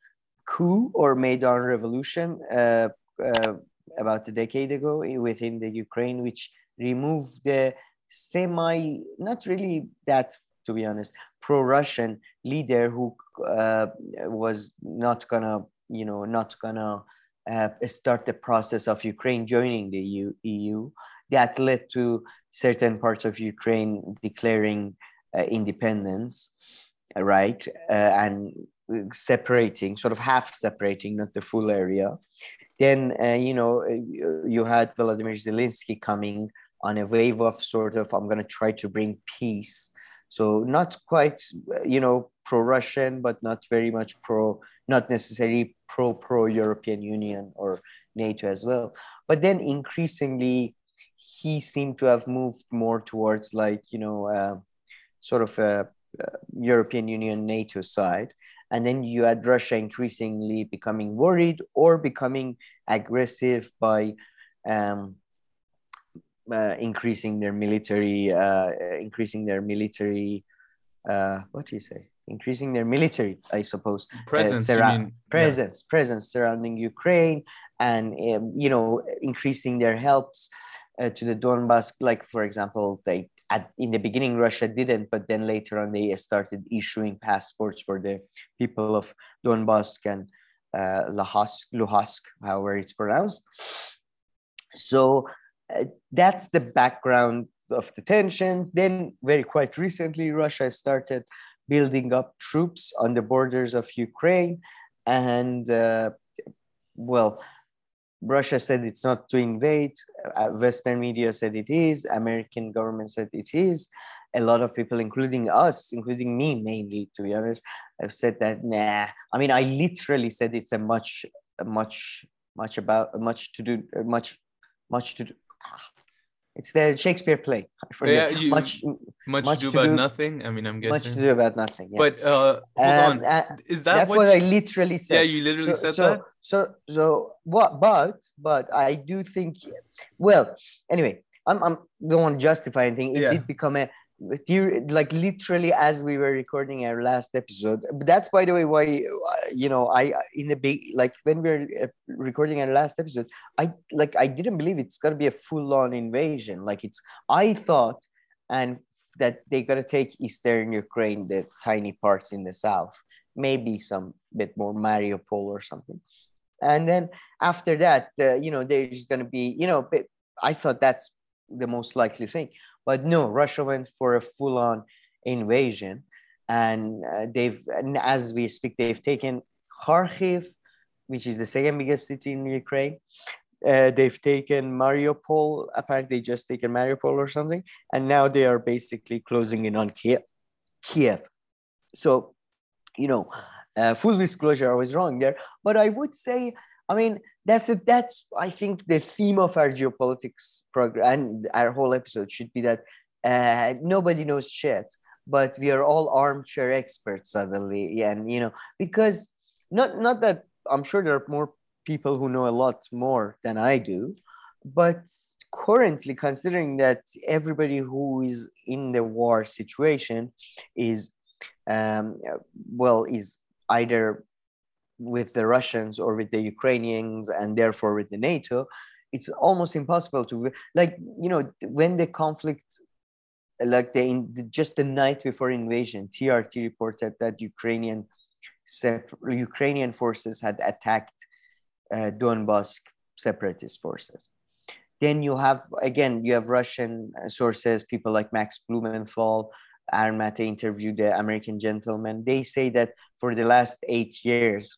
A: coup or Maidan revolution uh, uh, about a decade ago within the Ukraine, which removed the semi, not really that, to be honest, pro-Russian leader who uh, was not gonna, you know, not gonna uh, start the process of Ukraine joining the EU, EU. That led to certain parts of Ukraine declaring independence, uh, right, uh, and separating, sort of half separating, not the full area. Then, uh, you know, you had Vladimir Zelensky coming on a wave of sort of, I'm going to try to bring peace. So not quite, you know, pro-Russian, but not very much pro, not necessarily pro pro European Union or NATO as well. But then increasingly, he seemed to have moved more towards like you know, uh, sort of a, uh European Union NATO side. And then you had Russia increasingly becoming worried or becoming aggressive by um, uh, increasing their military, uh, increasing their military. Uh, what do you say? Increasing their military, I suppose.
B: Presence,
A: surra-
B: you mean? yeah.
A: presence presence surrounding ukraine and um, you know increasing their helps uh, to the donbass like for example they at, in the beginning russia didn't but then later on they started issuing passports for the people of donbass and uh, luhansk luhansk however it's pronounced so uh, that's the background of the tensions then very quite recently russia started building up troops on the borders of Ukraine. And uh, well, Russia said it's not to invade. Uh, Western media said it is. American government said it is. A lot of people, including us, including me mainly, to be honest, have said that. Nah. I mean, I literally said it's a much, much, much about, much to do, uh, much, much to do. It's the Shakespeare play.
B: Yeah, you-
A: much,
B: Much,
A: much
B: to do about
A: do-
B: nothing. I mean, I'm guessing.
A: much to do about nothing. Yeah.
B: But uh, hold
A: Um,
B: on.
A: uh,
B: Is that
A: that's
B: what?
A: what,
B: you-
A: I literally said.
B: yeah, you literally said
A: so,
B: that.
A: So so what? But but I do think. Well, anyway, I'm I'm don't want to justify anything. It
B: Yeah.
A: did become a like literally as we were recording our last episode. That's by the way why uh, you know I in the big like when we were uh, recording our last episode, I like I didn't believe it's gonna be a full on invasion. Like it's I thought and that they're gonna take eastern Ukraine, the tiny parts in the south maybe some bit more Mariupol or something. And then after that, uh, you know, there's going to be, you know, I thought that's the most likely thing. But no, Russia went for a full-on invasion, and uh, they've and as we speak, they've taken Kharkiv, which is the second biggest city in Ukraine. Uh, they've taken Mariupol. Apparently, just taken Mariupol or something, and now they are basically closing in on Kiev. Kiev. So, you know, uh, full disclosure, I was wrong there, but I would say, I mean, that's a, that's I think the theme of our geopolitics program and our whole episode should be that uh, nobody knows shit, but we are all armchair experts suddenly, and you know, because not not that I'm sure there are more people who know a lot more than I do. But currently, considering that everybody who is in the war situation is, um, well, is either with the Russians or with the Ukrainians and therefore with the NATO, it's almost impossible to like you know when the conflict like the, in, just the night before invasion trt reported that ukrainian ukrainian forces had attacked uh, Donbass separatist forces. Then you have, again, you have Russian sources, people like Max Blumenthal, Aaron interviewed the American gentleman. They say that for the last eight years,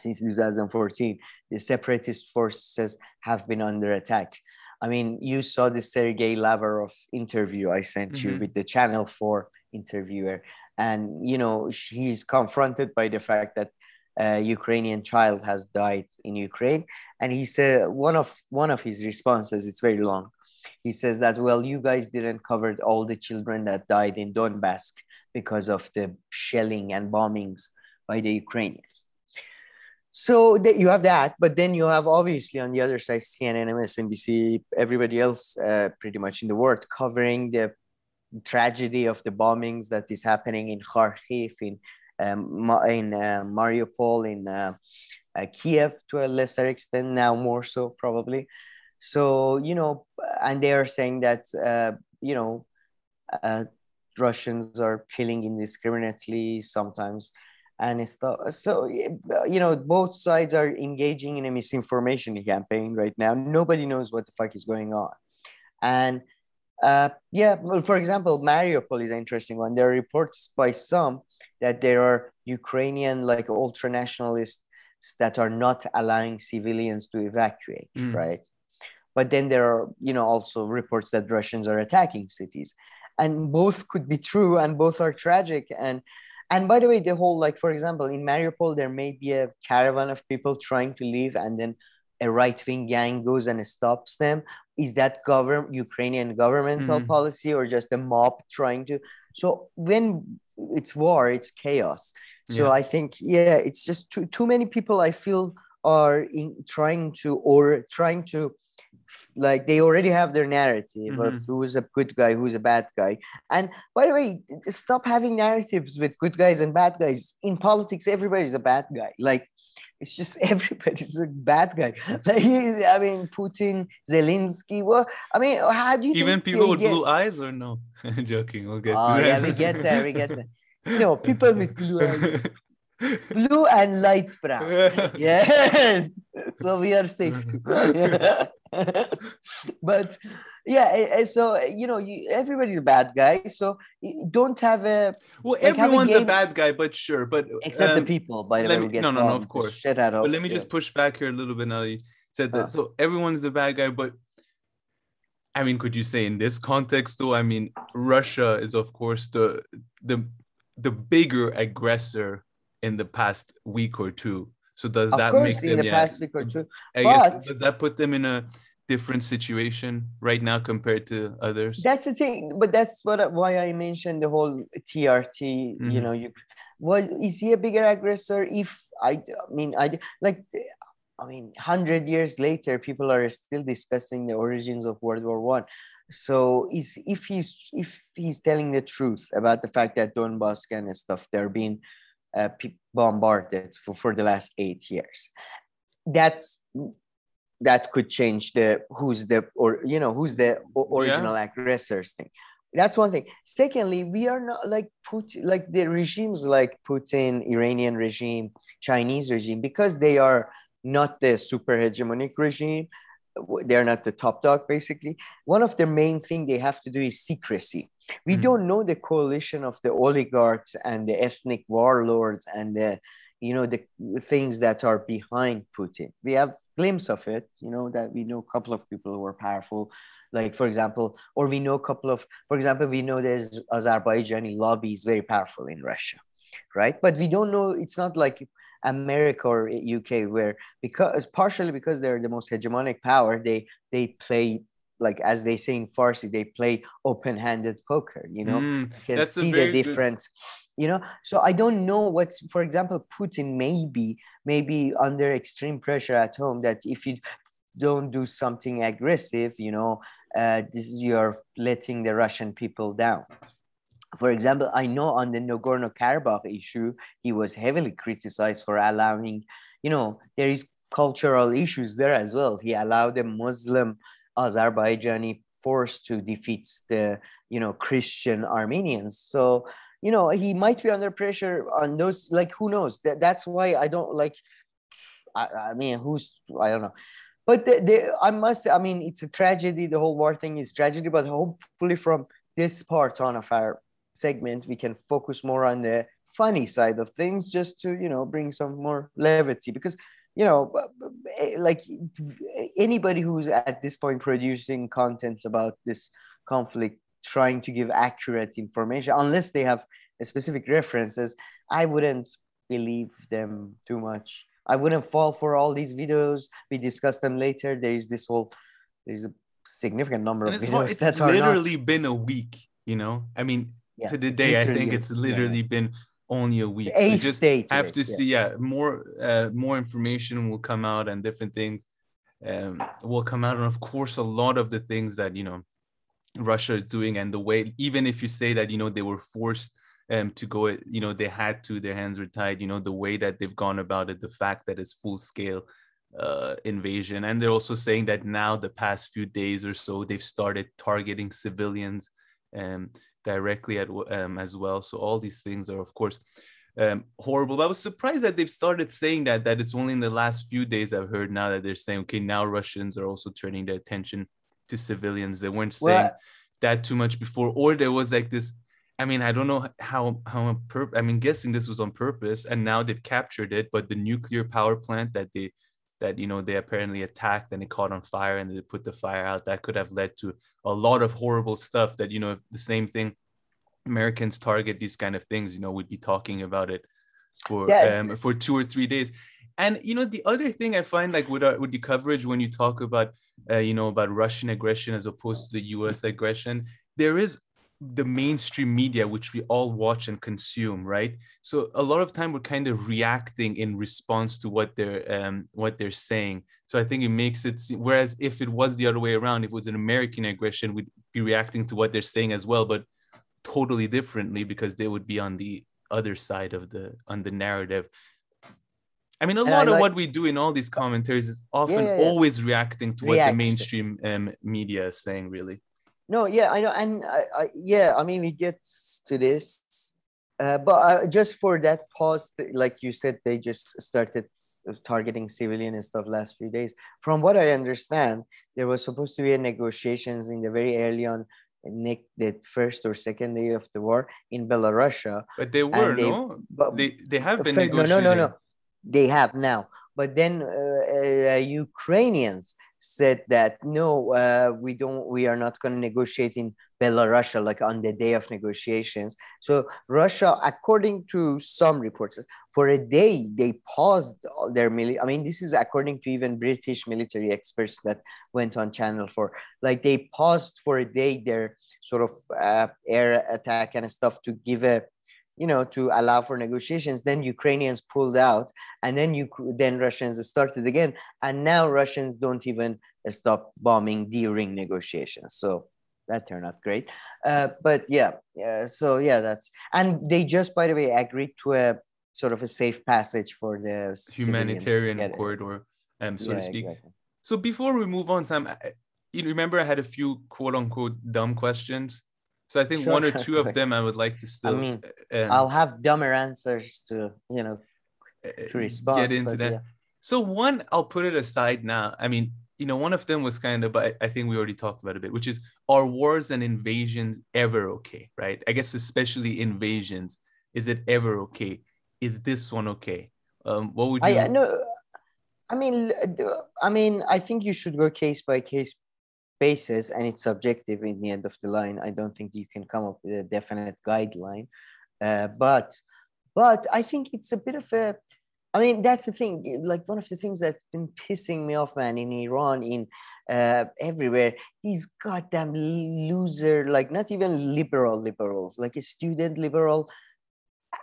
A: since 2014, the separatist forces have been under attack. I mean, you saw the Sergei Lavrov interview I sent mm-hmm. you with the Channel 4 interviewer. And, you know, he's confronted by the fact that a Ukrainian child has died in Ukraine. And he said one of one of his responses, it's very long. He says that, well, you guys didn't cover all the children that died in Donbass because of the shelling and bombings by the Ukrainians. So that you have that, but then you have obviously on the other side CNN, MSNBC, everybody else uh, pretty much in the world covering the tragedy of the bombings that is happening in Kharkiv, in um, in uh, Mariupol, in uh, uh, Kiev to a lesser extent, now more so probably. So, you know, and they are saying that, you know, Russians are killing indiscriminately sometimes and stuff. So you know, both sides are engaging in a misinformation campaign right now. Nobody knows what the fuck is going on, and uh, yeah, well, for example, Mariupol is an interesting one. There are reports by some that there are Ukrainian like ultra nationalists that are not allowing civilians to evacuate, mm. right? But then there are, you know, also reports that Russians are attacking cities, and both could be true, and both are tragic. And and by the way, the whole like, for example, in Mariupol, there may be a caravan of people trying to leave, and then a right wing gang goes and stops them is that government ukrainian governmental mm-hmm. policy or just a mob trying to so when it's war it's chaos so yeah. i think yeah it's just too, too many people i feel are in trying to or trying to like they already have their narrative mm-hmm. of who's a good guy who's a bad guy and by the way stop having narratives with good guys and bad guys in politics everybody's a bad guy like it's just everybody's a bad guy. Like, I mean, Putin, Zelensky. Well, I mean, how do you
B: even people with get... blue eyes or no? Joking. We'll get.
A: Oh yeah, we get there. We get there. No, people with blue eyes. Blue and light brown. yes. So we are safe. but yeah so you know you, everybody's a bad guy so don't have a
B: well like everyone's a, a, bad guy but sure but
A: except um, the people by the way
B: me, no no no of course shit out of, but let me yeah. just push back here a little bit now you said that uh. so everyone's the bad guy but i mean could you say in this context though i mean russia is of course the the the bigger aggressor in the past week or two so does of that course, make them
A: in the
B: yeah,
A: past week or two
B: I but, guess, does that put them in a different situation right now compared to others?
A: That's the thing but that's what why i mentioned the whole trt mm-hmm. you know you was is he a bigger aggressor if i i mean i like i mean 100 years later people are still discussing the origins of world war one. So is if he's if he's telling the truth about the fact that donbass and stuff they're being uh, bombarded for, for the last eight years. That's that could change the who's the or you know who's the original yeah. aggressors thing. That's one thing. Secondly we are not like put like the regimes like putin iranian regime chinese regime because they are not the super hegemonic regime they're not the top dog basically. One of the main thing they have to do is secrecy. We mm-hmm. don't know the coalition of the oligarchs and the ethnic warlords and the you know the things that are behind putin. We have glimpse of it you know that we know a couple of people who are powerful. Like for example or we know a couple of for example we know there's azerbaijani lobby is very powerful in russia right? But we don't know it's not like America or UK, where because partially because they're the most hegemonic power, they they play like as they say in Farsi, they play open-handed poker. You know, mm, you can see the different. Good... You know, so I don't know what's, for example, Putin maybe maybe under extreme pressure at home that if you don't do something aggressive, you know, uh, this is you're letting the Russian people down for example, I know on the Nagorno Karabakh issue, he was heavily criticized for allowing, you know, there is cultural issues there as well. He allowed a Muslim Azerbaijani force to defeat the, you know, Christian Armenians. So, you know, he might be under pressure on those, like, who knows? That, that's why I don't like, I, I mean, who's, I don't know. But the, the, I must, I mean, it's a tragedy. The whole war thing is tragedy, but hopefully from this part on of our segment, we can focus more on the funny side of things just to, you know, bring some more levity because, you know, eh, like anybody who's at this point producing content about this conflict, trying to give accurate information, unless they have specific references, I wouldn't believe them too much. I wouldn't fall for all these videos. We discuss them later. There is this whole, there's a significant number of videos
B: hard. it's that literally not... been a week. You know, I mean, yeah, to the day. I think it's literally yeah. been only a week.
A: So just
B: have to see. Yeah, more uh, more information will come out and different things um, will come out, and of course, a lot of the things that you know Russia is doing and the way, even if you say that you know they were forced um, to go, you know, they had to, their hands were tied, you know, the way that they've gone about it, the fact that it's full scale uh, invasion. And they're also saying that now, the past few days or so, they've started targeting civilians. Um, directly at um, as well. So all these things are, of course, um, horrible. But I was surprised that they've started saying that. That it's only in the last few days I've heard now that they're saying, okay, now Russians are also turning their attention to civilians. They weren't saying well, that too much before, or there was like this. I mean, I don't know how how pur- I mean, guessing this was on purpose, and now they've captured it. But the nuclear power plant that they that you know they apparently attacked and it caught on fire and they put the fire out. That could have led to a lot of horrible stuff that you know the same thing americans target these kind of things you know we'd be talking about it for yeah, um, for two or three days. And you know the other thing i find like with, our, with the coverage when you talk about uh, you know about russian aggression as opposed to the us aggression there is the mainstream media which we all watch and consume right so a lot of time we're kind of reacting in response to what they're um, what they're saying so i think it makes it whereas if it was the other way around if it was an american aggression we'd be reacting to what they're saying as well but totally differently because they would be on the other side of the on the narrative I mean, a and lot of what we do in all these commentaries is often yeah, yeah, yeah. always reacting to what the mainstream um, media is saying, really.
A: No, yeah, I know, and I, I, yeah, I mean, we get to this, uh, but uh, just for that pause, like you said, they just started targeting civilian and stuff last few days. From what I understand, there was supposed to be a negotiations in the very early on, Nick, the first or second day of the war in Belarusia.
B: But they were they, no, but they they have been negotiating.
A: No, no, no, no, they have now. But then uh, uh, Ukrainians said that no, uh, we don't, we are not going to negotiate in Belarus like on the day of negotiations. So Russia, according to some reports, for a day they paused their military. I mean, this is according to even British military experts that went on Channel Four. Like they paused for a day their sort of uh, air attack and stuff to give a you know, to allow for negotiations. Then Ukrainians pulled out, and then you then Russians started again, and now Russians don't even stop bombing during negotiations. So that turned out great. Uh, but yeah, yeah, so yeah, that's and they just, by the way, agreed to a sort of a safe passage for the
B: humanitarian corridor, um, so yeah, to speak. Exactly. So before we move on, Sam, you remember I had a few quote unquote dumb questions so I think sure, one or two of them I would like to still.
A: I mean, um, I'll have dumber answers to you know to uh, respond.
B: Get into that. Yeah. So one, I'll put it aside now. I mean, you know, one of them was kind of, but I think we already talked about a bit, which is are wars and invasions ever okay, right? I guess especially invasions, is it ever okay? Is this one okay? Um, what would you?
A: I no, I mean, I mean, I think you should go case by case basis, and it's subjective in the end of the line. I don't think you can come up with a definite guideline, uh, but but I think it's a bit of a I mean, that's the thing. Like one of the things that's been pissing me off, man, in Iran, in uh, everywhere. These goddamn loser, like not even liberal liberals, like a student liberal,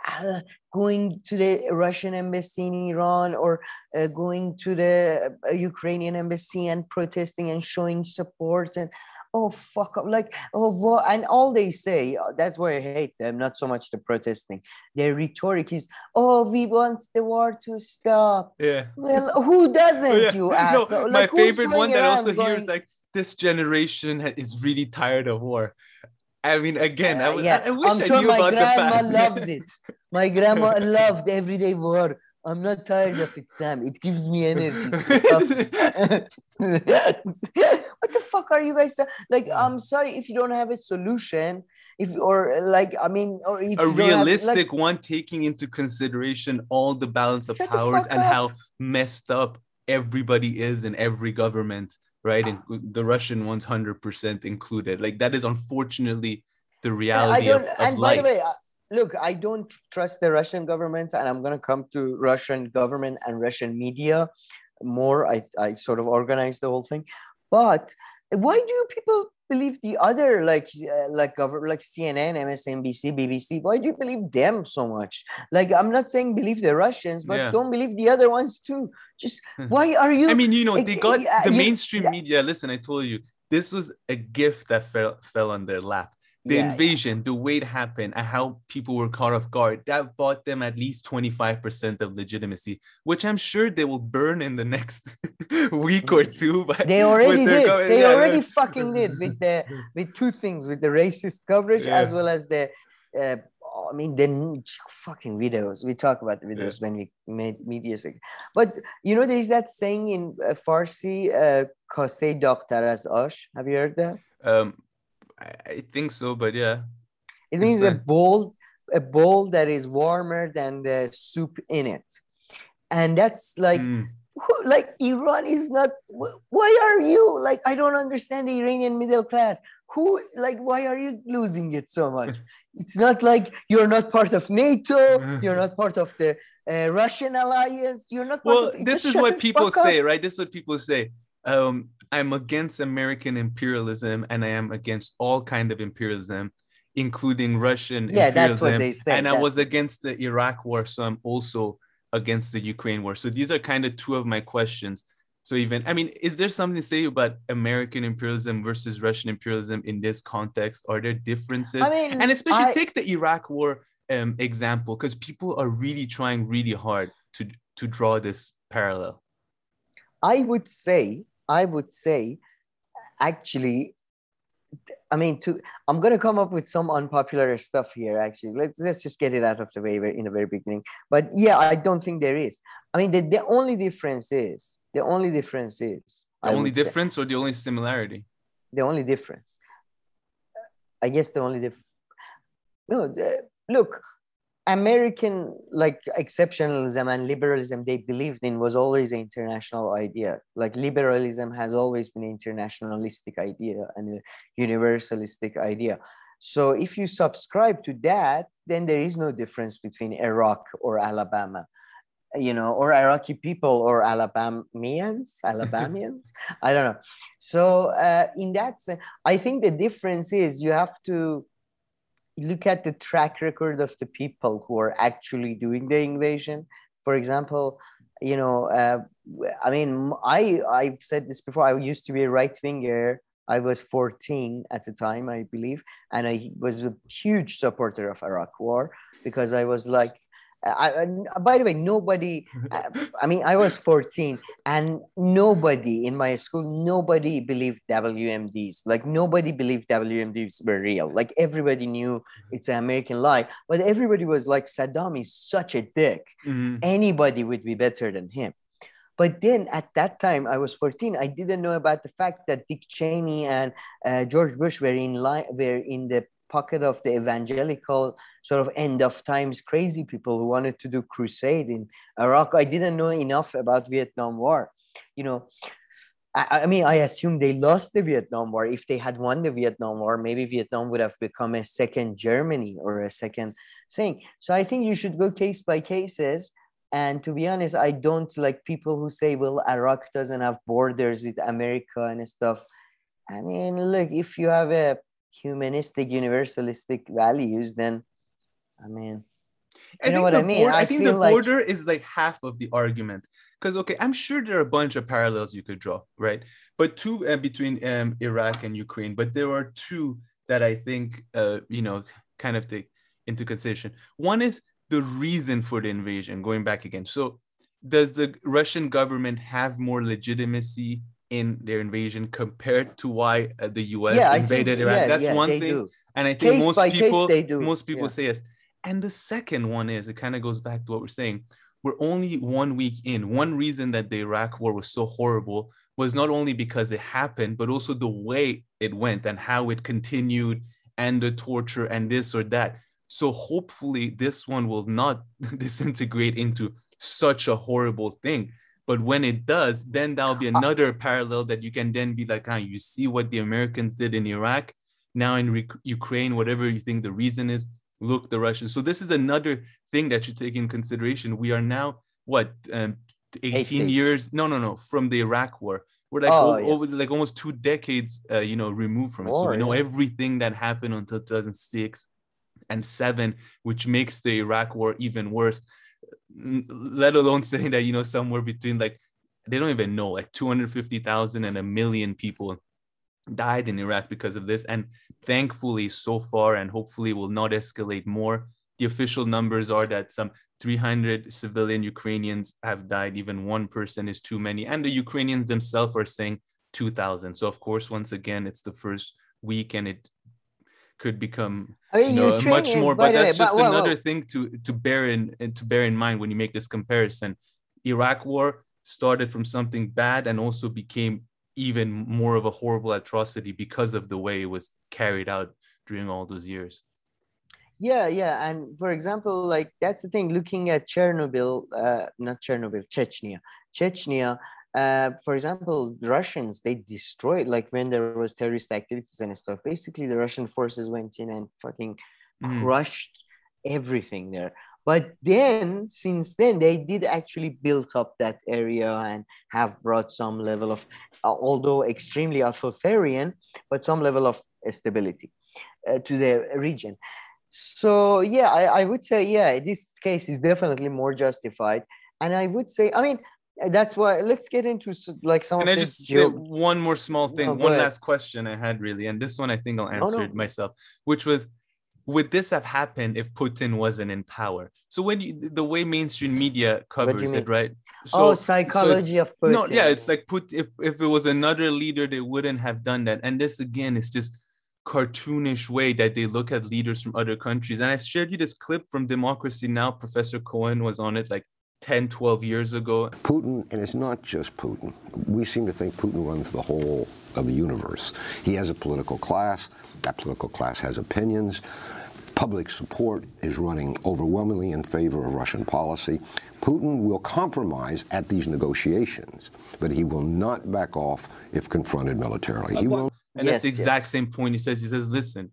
A: uh, going to the Russian embassy in Iran or uh, going to the uh, Ukrainian embassy and protesting and showing support and oh fuck up like oh what and all they say uh, that's why i hate them not so much the protesting. Their rhetoric is oh we want the war to stop.
B: Yeah.
A: Well who doesn't yeah. you ask no,
B: like, my favorite one that also going... hears like this generation is really tired of war I mean, again, uh, I, yeah. I, I wish I'm sure I knew
A: my
B: about
A: grandma loved it. My grandma loved everyday war. I'm not tired of it, Sam. It gives me energy. what the fuck are you guys like? I'm sorry if you don't have a solution. If or like, I mean, or if
B: a realistic have, like, one taking into consideration all the balance of powers and up. how messed up everybody is in every government, right? And the Russian ones, hundred percent included. Like that is unfortunately the reality of, of and life. By the way, uh,
A: look, I don't trust the Russian government, and I'm going to come to Russian government and Russian media more. I, I sort of organize the whole thing. But why do people believe the other like uh, like government like CNN, MSNBC, BBC? Why do you believe them so much? Like I'm not saying believe the Russians, but yeah. don't believe the other ones too. Just why are you?
B: I mean, you know, they got the mainstream media. Listen, I told you this was a gift that fell fell on their lap the yeah, invasion, yeah. the way it happened, and how people were caught off guard, that bought them at least 25% of legitimacy, which I'm sure they will burn in the next week or two.
A: But they already did. They yeah, already fucking did with the with two things, with the racist coverage as well as the uh, I mean, the fucking videos. We talk about the videos when we made media. But you know, there is that saying in uh, Farsi, uh, "Kase doctor as ash." Have you heard that?
B: Um, I think so, but yeah.
A: It means a bowl, a bowl that is warmer than the soup in it, and that's like, mm. like Iran is not. Why are you like? I don't understand the Iranian middle class. Who like? Why are you losing it so much? it's not like you're not part of NATO. You're not part of the uh, Russian alliance. You're not.
B: well, this is what people say, right? This is what people say. Um, I'm against American imperialism and I am against all kind of imperialism, including Russian yeah, imperialism. That's what they say. And I was against the Iraq war, so I'm also against the Ukraine war. So these are kind of two of my questions. So even I mean, is there something to say about American imperialism versus Russian imperialism in this context? Are there differences? I mean, and especially I, take the Iraq war um, example, because people are really trying really hard to to draw this parallel.
A: I would say I would say, actually, I mean, to I'm gonna come up with some unpopular stuff here. Actually, let's let's just get it out of the way in the very beginning. But yeah, I don't think there is. I mean, the, the only difference is the only difference is
B: the I only difference say, or the only similarity.
A: The only difference. I guess the only diff. No, the, look, American like exceptionalism and liberalism they believed in was always an international idea. Like liberalism has always been an internationalistic idea and a universalistic idea. So if you subscribe to that, then there is no difference between Iraq or Alabama, you know, or Iraqi people or Alabamians, Alabamians. I don't know. So uh, in that sense, I think the difference is you have to look at the track record of the people who are actually doing the invasion. For example, you know, uh, I mean, I I've said this before. I used to be a right winger. I was 14 at the time, I believe, and I was a huge supporter of Iraq War because I was like, I, I, by the way, nobody, uh, I mean, I was 14 and nobody in my school, nobody believed WMDs. Like nobody believed WMDs were real. Like everybody knew it's an American lie, but everybody was like, Saddam is such a dick. Mm-hmm. Anybody would be better than him. But then at that time, I was 14. I didn't know about the fact that Dick Cheney and uh, George Bush were in line, were in the pocket of the evangelical sort of end of times crazy people who wanted to do crusade in Iraq. I didn't know enough about Vietnam War. You know, I, I mean, I assume they lost the Vietnam War. If they had won the Vietnam War, maybe Vietnam would have become a second Germany or a second thing. So I think you should go case by cases. And to be honest, I don't like people who say, well, Iraq doesn't have borders with America and stuff. I mean, look, if you have a humanistic, universalistic values, then I mean, you
B: I
A: know what I mean?
B: I,
A: I
B: think the
A: like-
B: border is like half of the argument. Because okay, I'm sure there are a bunch of parallels you could draw, right? But two uh, between um, Iraq and Ukraine. But there are two that I think uh, you know kind of take into consideration. One is the reason for the invasion. Going back again, so does the Russian government have more legitimacy in their invasion compared to why uh, the U.S.
A: yeah, I think,
B: invaded Iraq?
A: yeah,
B: That's
A: yeah,
B: one thing.
A: do.
B: And I think
A: Case
B: most
A: case,
B: people, most people say yes. And the second one is it kind of goes back to what we're saying. We're only one week in. One reason that the Iraq war was so horrible was not only because it happened, but also the way it went and how it continued and the torture and this or that. So hopefully this one will not disintegrate into such a horrible thing. But when it does, then that'll be another parallel that you can then be like, ah, you see what the Americans did in Iraq, now in Re- Ukraine, whatever you think the reason is, look the Russians. So this is another thing that you take in consideration. We are now what um, 18
A: days.
B: years? No, no, no, from the Iraq War. We're like
A: Oh,
B: o-
A: yeah.
B: over like almost two decades, uh, you know, removed from it. so
A: More,
B: we know
A: yeah.
B: everything that happened until 2006 and seven, which makes the Iraq War even worse. Let alone saying that you know somewhere between like they don't even know like 250,000 and a million people died in Iraq because of this. And thankfully, so far, and hopefully will not escalate more. The official numbers are that some 300 civilian Ukrainians have died. Even one person is too many. And the Ukrainians themselves are saying 2,000. So, of course, once again, it's the first week and it could become
A: I mean,
B: you know, much
A: Ukrainians,
B: more. But
A: the way,
B: that's just
A: well, well,
B: another thing to to bear in to bear in mind when you make this comparison. Iraq War started from something bad and also became even more of a horrible atrocity because of the way it was carried out during all those years.
A: Yeah, yeah, and for example, like that's the thing. Looking at Chernobyl, uh, not Chernobyl, Chechnya, Chechnya. Uh, for example, Russians they destroyed like when there was terrorist activities and stuff. Basically, the Russian forces went in and fucking
B: Mhm.
A: crushed everything there. But then, since then, they did actually build up that area and have brought some level of, uh, although extremely authoritarian, but some level of stability uh, to the region. So yeah, I, I would say yeah, this case is definitely more justified, and I would say I mean that's why let's get into like some
B: Can
A: of
B: I just say one more small thing?
A: No,
B: one
A: ahead.
B: last question I had really, and this one I think I'll oh, answer
A: no.
B: it myself, which was would this have happened if Putin wasn't in power? So when you the way mainstream media covers it, right?
A: oh
B: So,
A: psychology of
B: no yeah it's like put if, if it was another leader they wouldn't have done that and this again is just cartoonish way that they look at leaders from other countries and i shared you this clip from democracy now professor cohen was on it like 10 12 years ago
C: Putin, and it's not just Putin. We seem to think Putin runs the whole of the universe. He has a political class. That political class has opinions. Public support is running overwhelmingly in favor of Russian policy. Putin will compromise at these negotiations, but he will not back off if confronted militarily. He will
B: and that's the exact
A: yes.
B: same point he says he says listen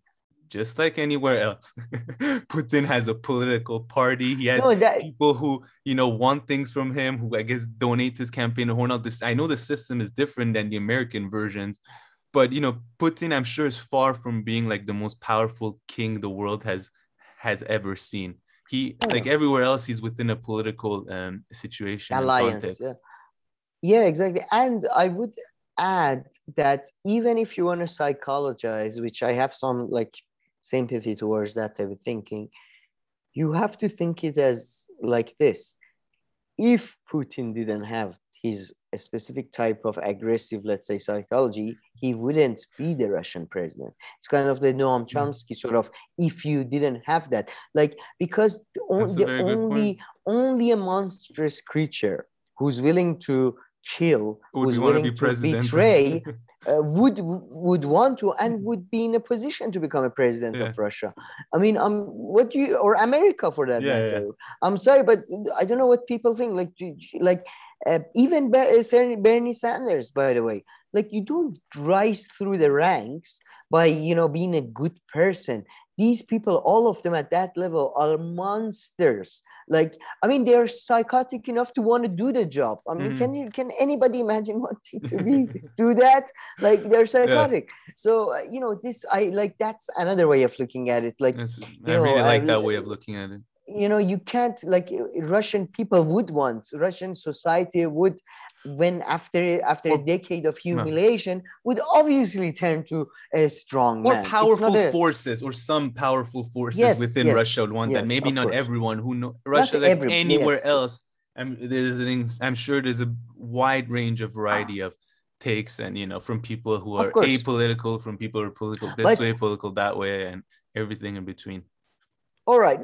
B: just like anywhere else. Putin has a political party. He has
A: no that
B: people who you know want things from him who i guess donate to his campaign to horn out this. I know the system is different than the american versions but you know putin i'm sure is far from being like the most powerful king the world has has ever seen. He
A: Oh.
B: like everywhere else he's within a political um situation
A: alliance yeah. yeah exactly. And i would add that even if you want to psychologize which i have some like sympathy towards that type of thinking you have to think it as like this. If putin didn't have his a specific type of aggressive let's say psychology he wouldn't be the russian president. It's kind of the noam chomsky sort of if you didn't have that. Like because the, on, the only only a monstrous creature who's willing to kill,
B: Would
A: who's
B: you want to
A: willing
B: be
A: to
B: president?
A: betray, uh, would would want to and would be in a position to become a president
B: Yeah.
A: of Russia. I mean, um, what do you or America for that
B: Yeah, yeah.
A: matter? I'm sorry, but I don't know what people think. Like, like uh, even uh, Bernie Sanders, by the way, like you don't rise through the ranks by you know being a good person. These people, all of them at that level, are monsters. Like, I mean, they're psychotic enough to want to do the job. I mean,
B: Mhm.
A: can you can anybody imagine wanting to be do that? Like, they're psychotic. So uh, you know, this I like. That's another way of looking at it. Like,
B: That's- I
A: know,
B: really like
A: I-
B: that way of looking at it.
A: you know you can't like russian people would want russian society would when after after a decade of humiliation would obviously turn to a strong
B: Or
A: man.
B: Powerful
A: a-
B: forces, or some powerful forces
A: Yes,
B: within
A: yes,
B: Russia would want that. Maybe not
A: course.
B: everyone who know Russia, like
A: every-
B: anywhere
A: yes, yes.
B: else. I'm there's an, I'm sure there's a wide range of ah. variety of takes, and you know, from people who are apolitical, from people who are political this
A: But-
B: way, political that way, and everything in between.
A: all right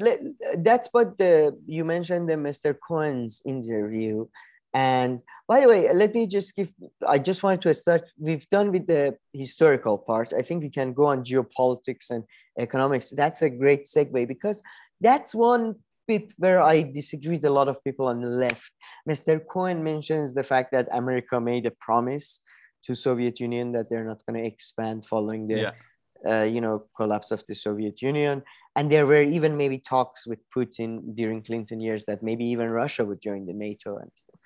A: that's what the you mentioned the mr cohen's interview and by the way let me just give i just wanted to start we've done with the historical part i think we can go on geopolitics and economics that's a great segue because that's one bit where i disagree with a lot of people on the left mr cohen mentions the fact that america made a promise to soviet union that they're not going to expand following the
B: Yeah.
A: uh, you know, collapse of the Soviet Union. And there were even maybe talks with Putin during Clinton years that maybe even Russia would join the NATO and stuff.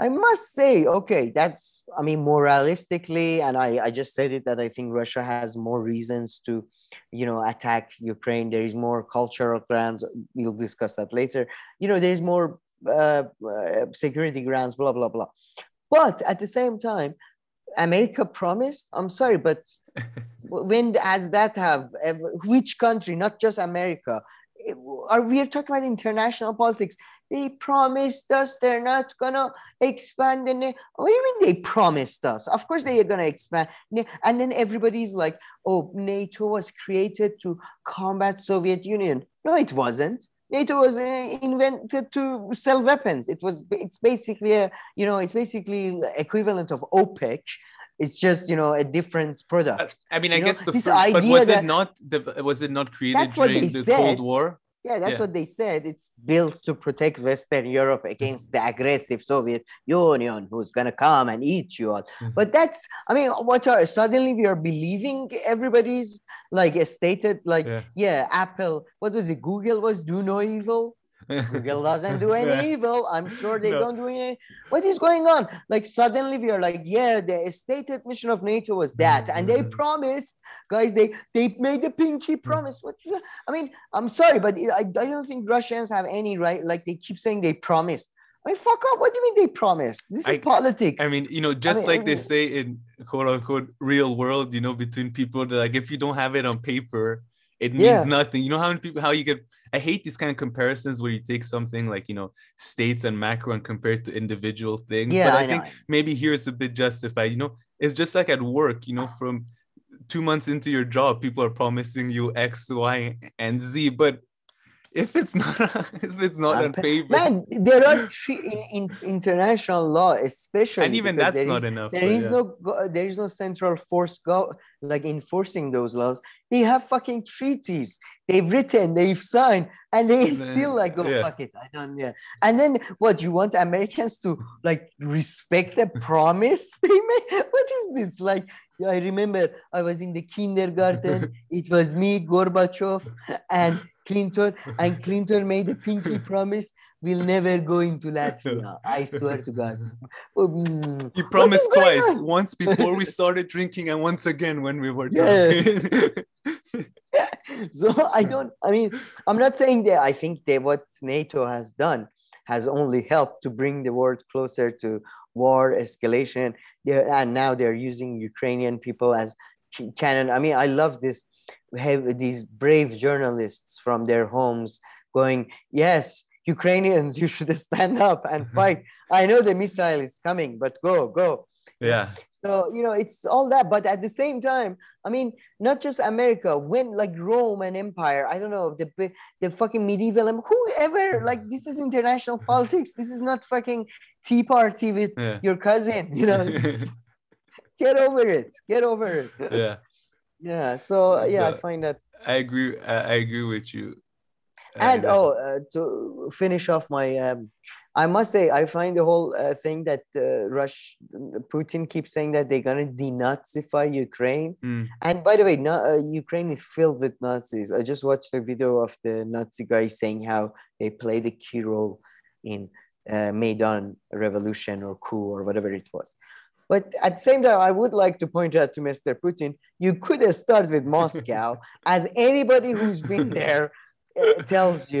A: I must say, okay, that's, I mean, moralistically, and I, I just said it that I think Russia has more reasons to, you know, attack Ukraine. There is more cultural grounds. We'll discuss that later. You know, there's more uh, uh, security grounds, blah, blah, blah. But at the same time, America promised, I'm sorry, but when has that have which country not just america are we are talking about international politics they promised us they're not gonna expand the Na- what do you mean they promised us? Of course they are gonna expand. And then everybody's like oh nato was created to combat soviet union. No it wasn't. Nato was uh, invented to sell weapons. It was it's basically a you know it's basically equivalent of opec. It's just you know a different product.
B: I mean, I
A: You know,
B: guess the
A: this
B: first, but was
A: that-
B: it not the was it not created during the
A: said.
B: Cold War?
A: Yeah, that's
B: Yeah.
A: what they said. It's built to protect Western Europe against the aggressive Soviet Union who's gonna come and eat you all.
B: Mhm.
A: But that's, I mean, what are suddenly we are believing everybody's like stated, like,
B: Yeah.
A: yeah, Apple, what was it? Google was do no evil. Google doesn't do any evil. I'm sure they
B: No.
A: don't do any. What is going on? Like suddenly we are like, yeah, the stated mission of NATO was that, and they mm-hmm. promised, guys. They they made a pinky mm. promise. What? I mean, I'm sorry, but I, I don't think Russians have any right. Like they keep saying they promised. I mean, fuck up. What do you mean they promised? This is
B: I-
A: politics.
B: I mean, you know, just
A: mean,
B: like they say in quote unquote real world, you know, between people that like if you don't have it on paper, it means
A: Yeah.
B: nothing. You know how many people how you get I hate these kind of comparisons where you take something like, you know, states and macro and compare it to individual things.
A: yeah,
B: but
A: I,
B: I, think maybe here it's a bit justified. You know, it's just like at work, you know, from two months into your job, people are promising you X, Y, and Z. But if it's not if it's not on paper,
A: Man, there are three in, in international law, especially
B: and even that's not
A: is-
B: enough.
A: there is
B: yeah.
A: no there is no central force go like enforcing those laws. They have fucking treaties. They've written, they've signed, and they
B: And
A: still
B: then-
A: like go
B: yeah.
A: fuck it. I don't yeah. And then what you want Americans to like respect a promise they made? What is this? Like I remember I was in the kindergarten. it was me, Gorbachev, and Clinton, and Clinton made a pinky promise. We'll never go into Latvia. I swear to God. Mm,
B: He promised twice.
A: on?
B: Once before we started drinking, and once again when we were
A: Yeah.
B: done.
A: so I don't. I mean, I'm not saying that. I think that what NATO has done has only helped to bring the world closer to war escalation. There and now they're using Ukrainian people as cannon. I mean, I love this. Have these brave journalists from their homes going, yes. Ukrainians, you should stand up and fight. I know the missile is coming, but go, go.
B: yeah.
A: So, you know, it's all that. But at the same time, I mean, not just America, when like Rome and Empire, I don't know, the the fucking medieval, whoever, like this is international politics. This is not fucking tea party with
B: Yeah.
A: your cousin. You know, get over it. Get over it.
B: yeah,
A: Yeah. So yeah, I find that.
B: I agree. I, agree with you. Uh,
A: And oh, uh, to finish off my, um, I must say, I find the whole uh, thing that uh, Rush, Putin keeps saying that they're gonna denazify Ukraine.
B: Mm,
A: And by the way, no, uh, Ukraine is filled with Nazis. I just watched a video of the Nazi guy saying how they played a key role in uh, Maidan revolution or coup or whatever it was. But at the same time, I would like to point out to Mr. Putin, you could have started with Moscow, as anybody who's been there uh, tells you.